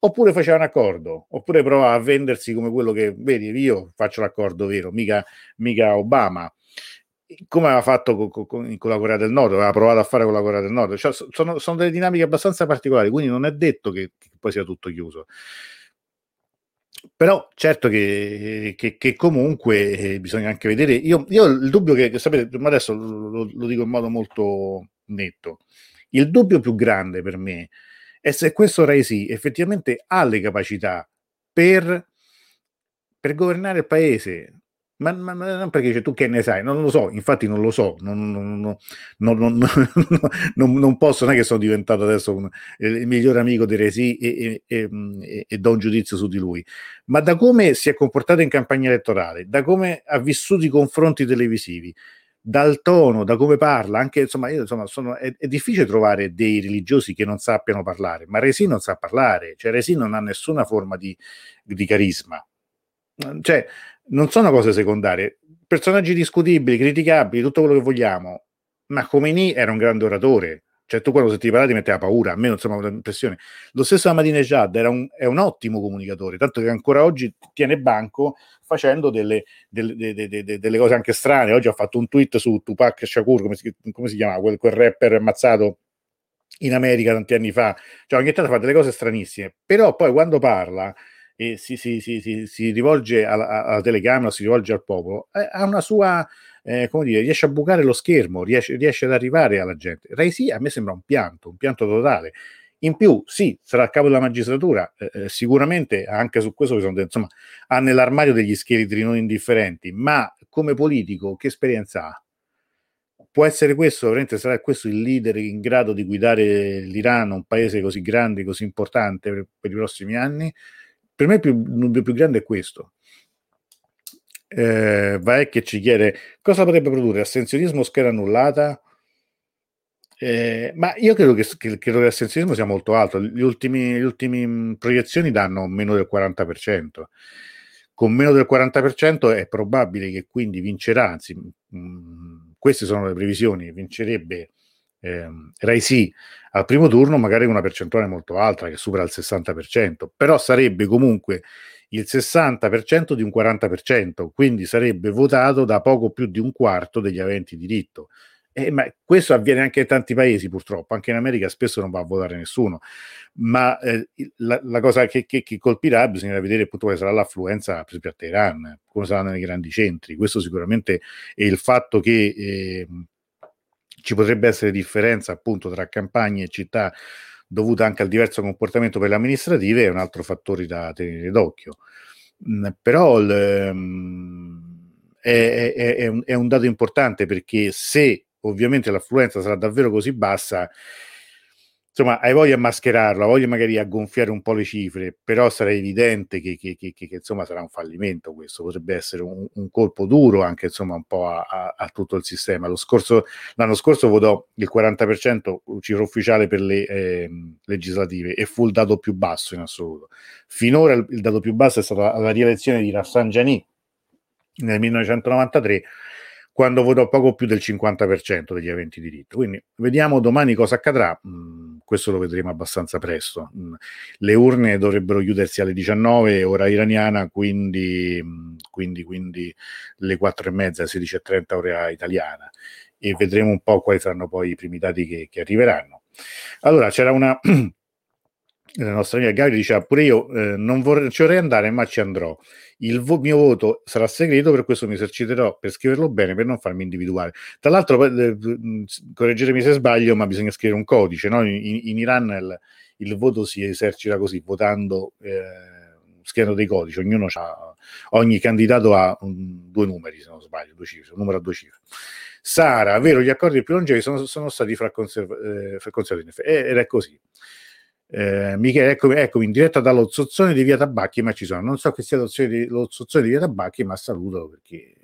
oppure faceva un accordo, oppure provava a vendersi come quello che, vedi, io faccio l'accordo vero, mica, mica Obama. Come aveva fatto con, con, con, la Corea del Nord, aveva provato a fare con la Corea del Nord. Cioè, sono, sono, delle dinamiche abbastanza particolari, quindi non è detto che, che poi sia tutto chiuso. Però certo che, che, che comunque eh, bisogna anche vedere. Io, io, il dubbio che, sapete, ma adesso lo, lo dico in modo molto netto. Il dubbio più grande per me e se questo Raisi effettivamente ha le capacità per, per governare il paese. Ma, ma, ma, non perché dice tu che ne sai, non lo so, infatti non lo so, non, non, non, non posso, non è che sono diventato adesso un, il migliore amico di Resi e, e, e, e, do un giudizio su di lui, ma da come si è comportato in campagna elettorale, da come ha vissuto i confronti televisivi, dal tono, da come parla, anche insomma, io, insomma sono, è, è, difficile trovare dei religiosi che non sappiano parlare, ma Resi non sa parlare, cioè Resi non ha nessuna forma di, di carisma, cioè non sono cose secondarie, personaggi discutibili, criticabili, tutto quello che vogliamo, ma Khomeini era un grande oratore, cioè tu quando sentivi parlare ti metteva paura, a me non insomma l'impressione. Lo stesso Ahmadinejad era un, è un ottimo comunicatore, tanto che ancora oggi tiene banco facendo delle, delle, delle, delle, cose anche strane. Oggi ha fatto un tweet su Tupac Shakur, come si, come si chiama, quel, quel rapper ammazzato in America tanti anni fa. Cioè ogni tanto fa delle cose stranissime, però poi quando parla e si, si, si, si rivolge alla, alla, telecamera, si rivolge al popolo, eh, ha una sua eh, come dire, riesce a bucare lo schermo, riesce, riesce ad arrivare alla gente. Rai sì, a me sembra un pianto, un pianto totale. In più, sì, sarà a capo della magistratura, eh, eh sicuramente anche su questo sono, insomma, ha nell'armadio degli scheletri non indifferenti, ma come politico che esperienza ha? Può essere questo, veramente sarà questo il leader in grado di guidare l'Iran, un paese così grande, così importante per, per i prossimi anni? Per me il più, più grande è questo eh, che ci chiede cosa potrebbe produrre astensionismo o scheda annullata. Eh, ma io credo che, che, che l'astensionismo sia molto alto. Le ultime proiezioni danno meno del 40%. Con meno del 40% è probabile che quindi vincerà, anzi, mh, mm, queste sono le previsioni, vincerebbe eh, Rai al primo turno, magari una percentuale molto alta che supera il 60%, però sarebbe comunque il 60% di un 40%, quindi sarebbe votato da poco più di un quarto degli aventi diritto. Eh, ma questo avviene anche in tanti paesi purtroppo, anche in America spesso non va a votare nessuno, ma eh, la, la, cosa che, che, che, colpirà bisognerà vedere appunto quale sarà l'affluenza per esempio a Teheran, come saranno nei grandi centri, questo sicuramente è il fatto che eh, ci potrebbe essere differenza appunto tra campagne e città dovuta anche al diverso comportamento per le amministrative, è un altro fattore da tenere d'occhio. Mm, però um, è, è, è, un, è un dato importante perché se ovviamente l'affluenza sarà davvero così bassa, insomma, hai voglia di mascherarlo, hai voglia magari a gonfiare un po' le cifre, però sarà evidente che, che, che, che insomma sarà un fallimento questo, potrebbe essere un, un colpo duro anche insomma un po' a, a, a, tutto il sistema. Lo scorso, l'anno scorso votò il 40% cifra ufficiale per le eh, legislative e fu il dato più basso in assoluto. Finora il, il dato più basso è stata la rielezione di Rafsanjani nel 1993 quando votò poco più del 50% degli aventi diritto. Quindi vediamo domani cosa accadrà. Mm, questo lo vedremo abbastanza presto. Mm, le urne dovrebbero chiudersi alle 19 ora iraniana, quindi, mm, quindi, quindi le 4 e mezza, 16.30 ora italiana e vedremo un po' quali saranno poi i primi dati che, che arriveranno. Allora, c'era una la nostra amica Gary diceva pure io eh, non vorrei, ci vorrei andare ma ci andrò. Il vo- mio voto sarà segreto per questo mi eserciterò per scriverlo bene per non farmi individuare. Tra l'altro eh, correggetemi se sbaglio ma bisogna scrivere un codice no? in, in, Iran il, il, voto si esercita così votando eh, scrivendo dei codici. Ognuno ha ogni candidato ha um, due numeri se non sbaglio due cifre un numero a due cifre. Sara, vero, gli accordi più longevi sono, sono stati fra, eh, conservatori ed è così eh, Michele, eccomi, eccomi in diretta dallo Zozzone di Via Tabacchi, ma ci sono. Non so che sia lo, Zozzone di Via Tabacchi, ma saluto perché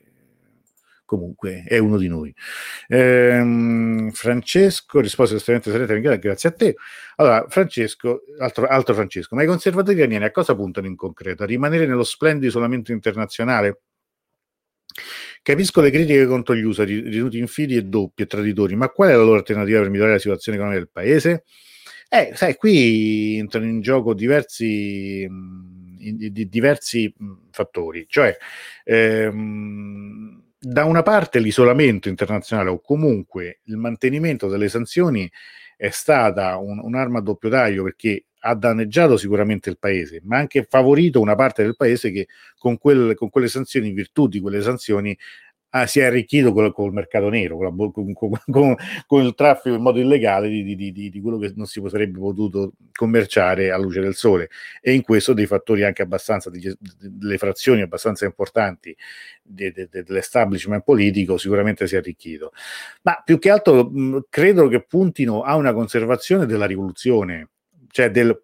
comunque è uno di noi. Eh, Francesco, risposta estremamente serena, grazie a te. Allora, Francesco, altro, altro Francesco, ma i conservatori iraniani a cosa puntano in concreto? A rimanere nello splendido isolamento internazionale? Capisco le critiche contro gli USA, ritenuti infidi e doppi e traditori, ma qual è la loro alternativa per migliorare la situazione economica del paese? Eh, sai, qui entrano in gioco diversi, in, di, diversi fattori, cioè ehm, da una parte l'isolamento internazionale o comunque il mantenimento delle sanzioni è stata un, un'arma a doppio taglio perché ha danneggiato sicuramente il paese, ma anche favorito una parte del paese che con, quel, con quelle sanzioni, in virtù di quelle sanzioni, ah, si è arricchito col, col mercato nero, con, con, con, con, il traffico in modo illegale di, di, di, di, quello che non si sarebbe potuto commerciare a luce del sole. E in questo dei fattori anche abbastanza, delle frazioni abbastanza importanti dell'establishment politico sicuramente si è arricchito. Ma più che altro mh, credo che puntino a una conservazione della rivoluzione, cioè del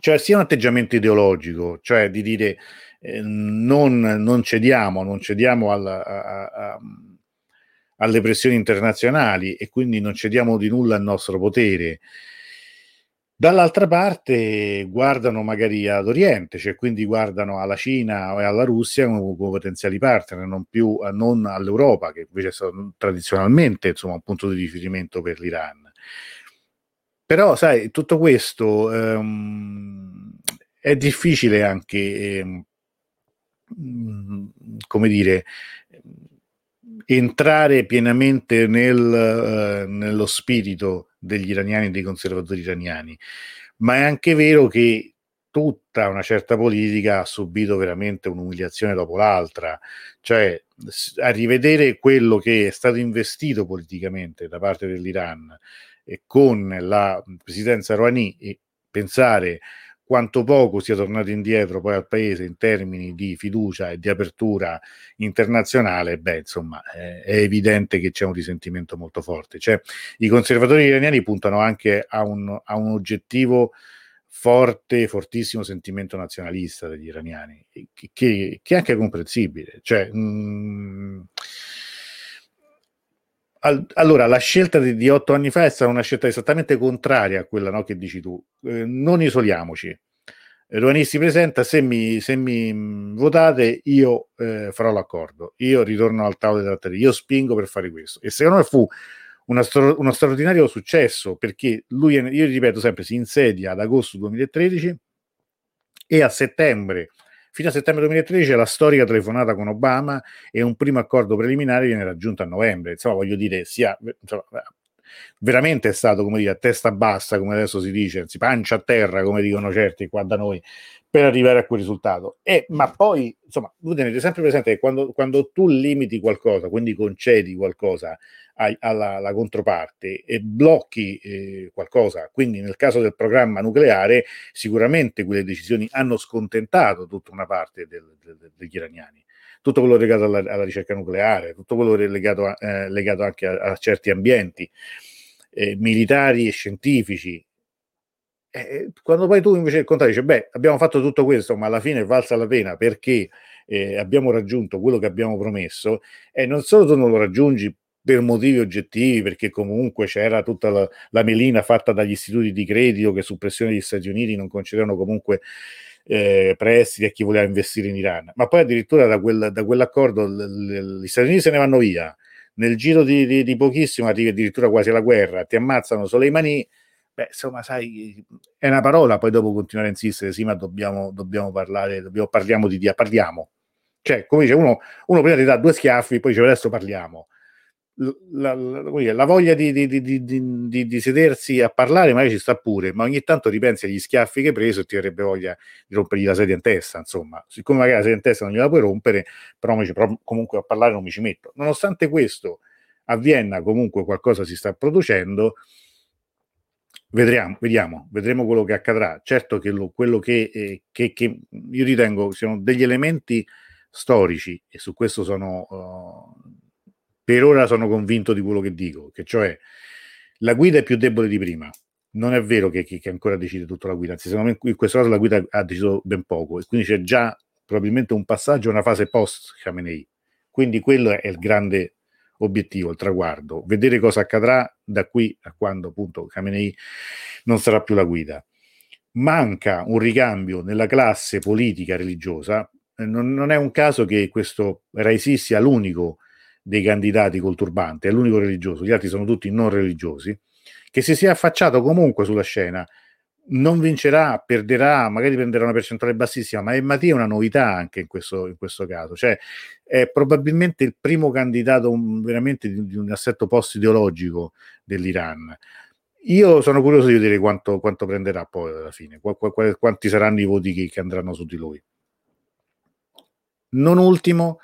cioè sia un atteggiamento ideologico, cioè di dire eh, non, non, cediamo, non cediamo alla, a, a, alle pressioni internazionali e quindi non cediamo di nulla al nostro potere. Dall'altra parte guardano magari ad Oriente, cioè quindi guardano alla Cina e alla Russia come, come potenziali partner, non più non all'Europa, che invece è tradizionalmente insomma, un punto di riferimento per l'Iran. Però, sai, tutto questo ehm, è difficile anche ehm, Mm, come dire, entrare pienamente nel, uh, nello spirito degli iraniani e dei conservatori iraniani, ma è anche vero che tutta una certa politica ha subito veramente un'umiliazione dopo l'altra, cioè a rivedere quello che è stato investito politicamente da parte dell'Iran e con la presidenza Rouhani e pensare quanto poco sia tornato indietro poi al paese in termini di fiducia e di apertura internazionale, beh, insomma, è evidente che c'è un risentimento molto forte. Cioè, I conservatori iraniani puntano anche a un, a un oggettivo forte, fortissimo sentimento nazionalista degli iraniani, che, che, è anche comprensibile. Cioè, mh, mm, allora, la scelta di, di, otto anni fa è stata una scelta esattamente contraria a quella no, che dici tu. Eh, non isoliamoci. Rouhani si presenta, se mi, se mi mm, votate io eh, farò l'accordo, io ritorno al tavolo dei trattati, io spingo per fare questo. E secondo me fu una, uno straordinario successo perché lui, io ripeto sempre, si insedia ad agosto 2013 e a settembre Fino a settembre 2013 la storica telefonata con Obama e un primo accordo preliminare viene raggiunto a novembre. Insomma, voglio dire, sia, insomma, veramente è stato, come dire, a testa bassa, come adesso si dice, si pancia a terra, come dicono certi qua da noi, per arrivare a quel risultato. E, ma poi, insomma, voi tenete sempre presente che quando, quando tu limiti qualcosa, quindi concedi qualcosa alla, alla controparte e blocchi eh, qualcosa, quindi nel caso del programma nucleare, sicuramente quelle decisioni hanno scontentato tutta una parte del, del, degli iraniani. Tutto quello legato alla, alla, ricerca nucleare, tutto quello legato, a, eh, legato anche a, a, certi ambienti eh, militari e scientifici, eh, quando poi tu invece il contrario dici, beh, abbiamo fatto tutto questo, ma alla fine è valsa la pena perché eh, abbiamo raggiunto quello che abbiamo promesso, e non solo tu non lo raggiungi per motivi oggettivi, perché comunque c'era tutta la, la, melina fatta dagli istituti di credito che su pressione degli Stati Uniti non concedevano comunque eh, prestiti a chi voleva investire in Iran, ma poi addirittura da, quel, da quell'accordo l, l, gli Stati Uniti se ne vanno via, nel giro di, di, di pochissimo arrivi addirittura quasi alla guerra, ti ammazzano Soleimani, beh, insomma, sai, è una parola, poi dopo continuare a insistere, sì, ma dobbiamo, dobbiamo parlare, dobbiamo, parliamo di Dio, parliamo. Cioè, come dice uno, uno prima ti dà due schiaffi, poi dice adesso parliamo. La, la, la, voglia di, di, di, di, sedersi a parlare magari ci sta pure, ma ogni tanto ripensi agli schiaffi che hai preso e ti avrebbe voglia di rompergli la sedia in testa, insomma, siccome magari la sedia in testa non gliela puoi rompere, però, mi, però comunque a parlare non mi ci metto. Nonostante questo, a Vienna comunque qualcosa si sta producendo, Vedremo, vediamo, vedremo quello che accadrà. Certo che lo, quello che, eh, che, che, io ritengo siano degli elementi storici e su questo sono uh, per ora sono convinto di quello che dico, che cioè la guida è più debole di prima. Non è vero che, che ancora decide tutta la guida, anzi, secondo me in questo caso la guida ha deciso ben poco e quindi c'è già probabilmente un passaggio, una fase post Khamenei. Quindi quello è il grande obiettivo, il traguardo, vedere cosa accadrà da qui a quando appunto Khamenei non sarà più la guida. Manca un ricambio nella classe politica religiosa, eh, non, non è un caso che questo Raisi sia l'unico dei candidati col turbante, è l'unico religioso, gli altri sono tutti non religiosi, che si sia affacciato comunque sulla scena non vincerà, perderà, magari prenderà una percentuale bassissima, ma Emmati è una novità anche in questo, in questo caso, cioè è probabilmente il primo candidato veramente di, di, un assetto post-ideologico dell'Iran. Io sono curioso di vedere quanto, quanto prenderà poi alla fine, qu- qu- quanti saranno i voti che, che andranno su di lui. Non ultimo,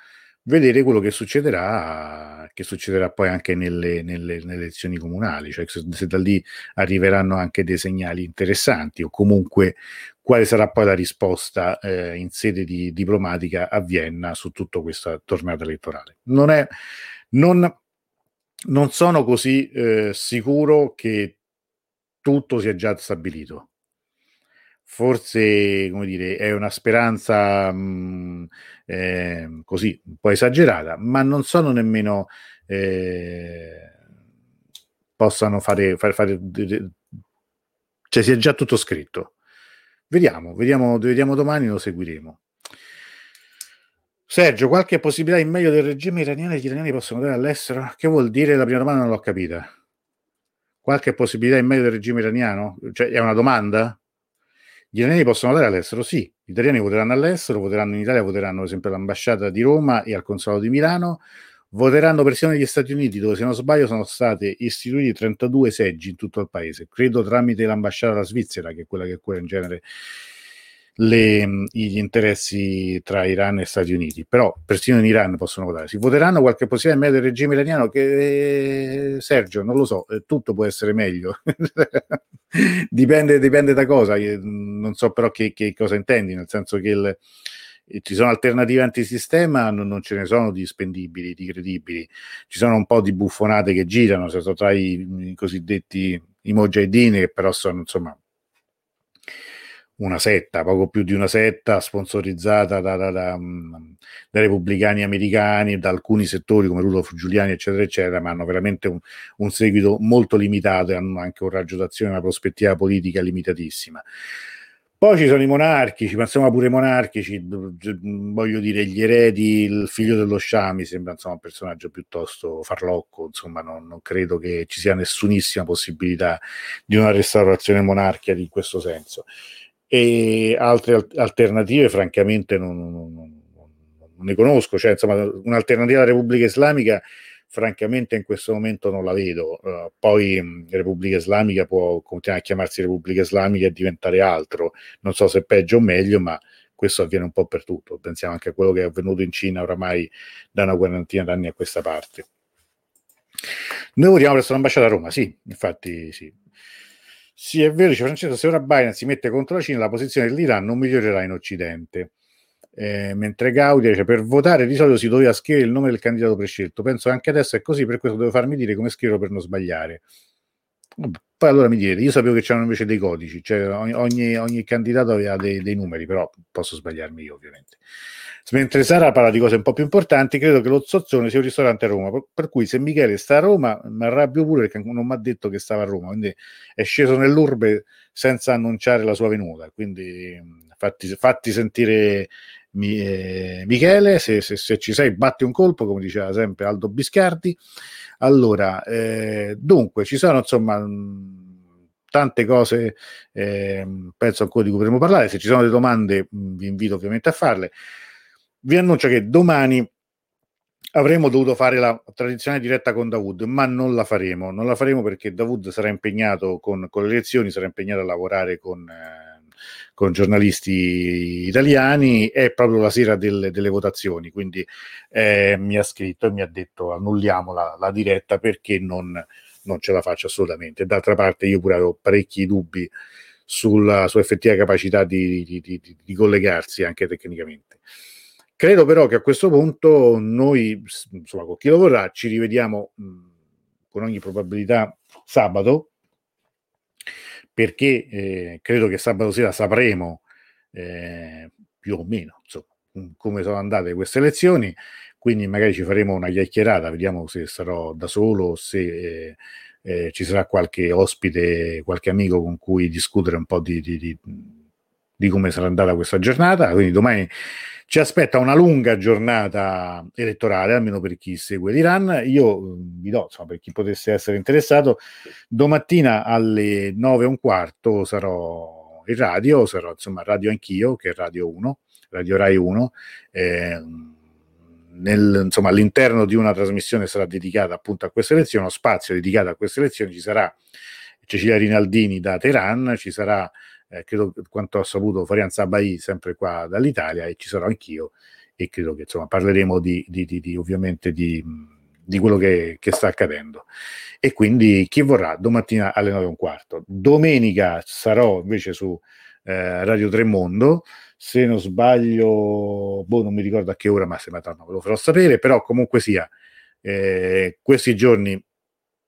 vedere quello che succederà, che succederà poi anche nelle, nelle, nelle elezioni comunali, cioè se, se, da lì arriveranno anche dei segnali interessanti o comunque quale sarà poi la risposta eh, in sede di, diplomatica a Vienna su tutta questa tornata elettorale. Non, è, non, non sono così eh, sicuro che tutto sia già stabilito forse come dire, è una speranza mh, eh, così un po' esagerata, ma non sono nemmeno eh, possano fare, fare, fare cioè sia già tutto scritto. Vediamo, vediamo, vediamo domani, lo seguiremo. Sergio, qualche possibilità in meglio del regime iraniano e gli iraniani possono andare all'estero? Che vuol dire? La prima domanda non l'ho capita. Qualche possibilità in meglio del regime iraniano? Cioè, è una domanda? Gli italiani possono votare all'estero? Sì, gli italiani voteranno all'estero, voteranno in Italia, voteranno per esempio all'ambasciata di Roma e al consolato di Milano, voteranno persino negli Stati Uniti, dove se non sbaglio sono stati istituiti 32 seggi in tutto il paese, credo tramite l'ambasciata della Svizzera, che è quella che cura in genere le, gli interessi tra Iran e Stati Uniti, però persino in Iran possono votare. Si voteranno qualche possibilità in meglio del regime iraniano che eh, Sergio, non lo so, eh, tutto può essere meglio. dipende, dipende, da cosa, non so però che, che, cosa intendi, nel senso che il, eh, ci sono alternative antisistema, non, non, ce ne sono di spendibili, di credibili, ci sono un po' di buffonate che girano, se tra i, i cosiddetti i mojahedin che però sono insomma una setta, poco più di una setta sponsorizzata da, da, da, mm, dai repubblicani americani, da alcuni settori come Rudolf Giuliani, eccetera, eccetera, ma hanno veramente un, un seguito molto limitato e hanno anche un raggio d'azione, una prospettiva politica limitatissima. Poi ci sono i monarchici, ma insomma pure i monarchici, voglio dire, gli eredi, il figlio dello Shah mi sembra insomma, un personaggio piuttosto farlocco, insomma non, non, credo che ci sia nessunissima possibilità di una restaurazione monarchica in questo senso e altre alternative francamente non, non, non, non ne conosco, cioè insomma un'alternativa alla Repubblica Islamica francamente in questo momento non la vedo. Uh, poi mh, Repubblica Islamica può continuare a chiamarsi Repubblica Islamica e diventare altro, non so se peggio o meglio, ma questo avviene un po' per tutto. Pensiamo anche a quello che è avvenuto in Cina oramai da una quarantina d'anni a questa parte. Noi votiamo presso l'ambasciata a Roma, sì, infatti sì. Sì, è vero, dice Francesco, se ora Biden si mette contro la Cina, la posizione dell'Iran non migliorerà in Occidente. Eh, mentre Gaudia dice per votare di solito si doveva scrivere il nome del candidato prescelto. Penso che anche adesso è così, per questo devo farmi dire come scriverlo per non sbagliare. Poi allora mi direte, io sapevo che c'erano invece dei codici, cioè ogni, ogni, candidato aveva dei, dei numeri, però posso sbagliarmi io ovviamente. Mentre Sara parla di cose un po' più importanti, credo che lo Zozzone sia un ristorante a Roma. Per cui se Michele sta a Roma, mi arrabbio pure perché non mi ha detto che stava a Roma, quindi è sceso nell'urbe senza annunciare la sua venuta. Quindi fatti, fatti sentire mi, eh, Michele, se, se, se, ci sei batti un colpo, come diceva sempre Aldo Biscardi. Allora, eh, dunque, ci sono insomma tante cose, eh, penso ancora di cui potremo parlare. Se ci sono delle domande, mh, vi invito ovviamente a farle. Vi annuncio che domani avremmo dovuto fare la tradizionale diretta con Dawood, ma non la faremo. Non la faremo perché Dawood sarà impegnato con, con le elezioni, sarà impegnato a lavorare con. Eh, con giornalisti italiani è proprio la sera delle, delle votazioni, quindi eh, mi ha scritto e mi ha detto annulliamo la, la diretta perché non, non, ce la faccio assolutamente. D'altra parte io pure avevo parecchi dubbi sulla sua effettiva capacità di, di, di, di collegarsi anche tecnicamente. Credo però che a questo punto noi, insomma, con chi lo vorrà, ci rivediamo mh, con ogni probabilità sabato perché eh, credo che sabato sera sapremo eh, più o meno insomma, come sono andate queste elezioni, quindi magari ci faremo una chiacchierata, vediamo se sarò da solo, se eh, eh, ci sarà qualche ospite, qualche amico con cui discutere un po' di, di, di, di come sarà andata questa giornata, quindi domani ci aspetta una lunga giornata elettorale, almeno per chi segue l'Iran. Io mm, vi do, insomma, per chi potesse essere interessato, domattina alle 9 e un quarto sarò in radio, sarò insomma radio anch'io, che è Radio 1, Radio Rai 1. Eh, nel, insomma, all'interno di una trasmissione sarà dedicata appunto a queste elezioni, uno spazio dedicato a queste elezioni, ci sarà Cecilia Rinaldini da Teheran, ci sarà eh, credo quanto ho saputo Farian Sabai sempre qua dall'Italia e ci sarò anch'io e credo che insomma parleremo di, di, di, di ovviamente di, quello che, che, sta accadendo. E quindi chi vorrà? Domattina alle 9 e un quarto. Domenica sarò invece su eh, Radio Tremondo se non sbaglio boh non mi ricordo a che ora ma se me lo farò sapere. Però comunque sia eh, questi giorni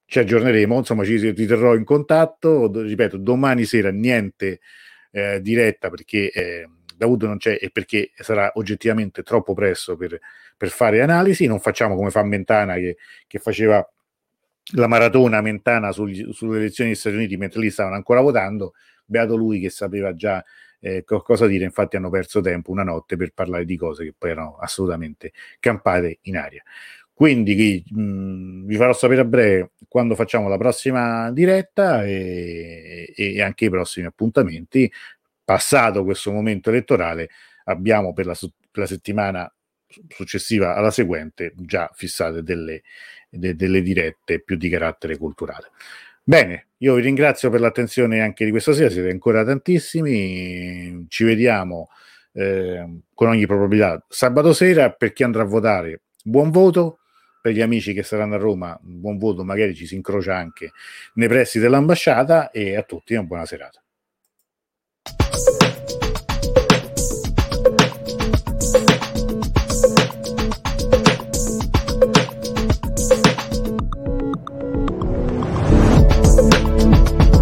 ci aggiorneremo, insomma ci riterrò in contatto, ripeto, domani sera niente eh, diretta perché eh, Davuto non c'è e perché sarà oggettivamente troppo presto per, per fare analisi, non facciamo come fa Mentana che, che faceva la maratona Mentana sugli, sulle elezioni degli Stati Uniti mentre lì stavano ancora votando, beato lui che sapeva già eh, cosa dire, infatti hanno perso tempo una notte per parlare di cose che poi erano assolutamente campate in aria. Quindi mh, vi farò sapere a breve quando facciamo la prossima diretta e, e, anche i prossimi appuntamenti. Passato questo momento elettorale, abbiamo per la, per la settimana successiva alla seguente già fissate delle, de, delle dirette più di carattere culturale. Bene, io vi ringrazio per l'attenzione anche di questa sera, siete ancora tantissimi, ci vediamo eh, con ogni probabilità sabato sera, per chi andrà a votare buon voto, per gli amici che saranno a Roma, buon voto, magari ci si incrocia anche nei pressi dell'ambasciata e a tutti una buona serata.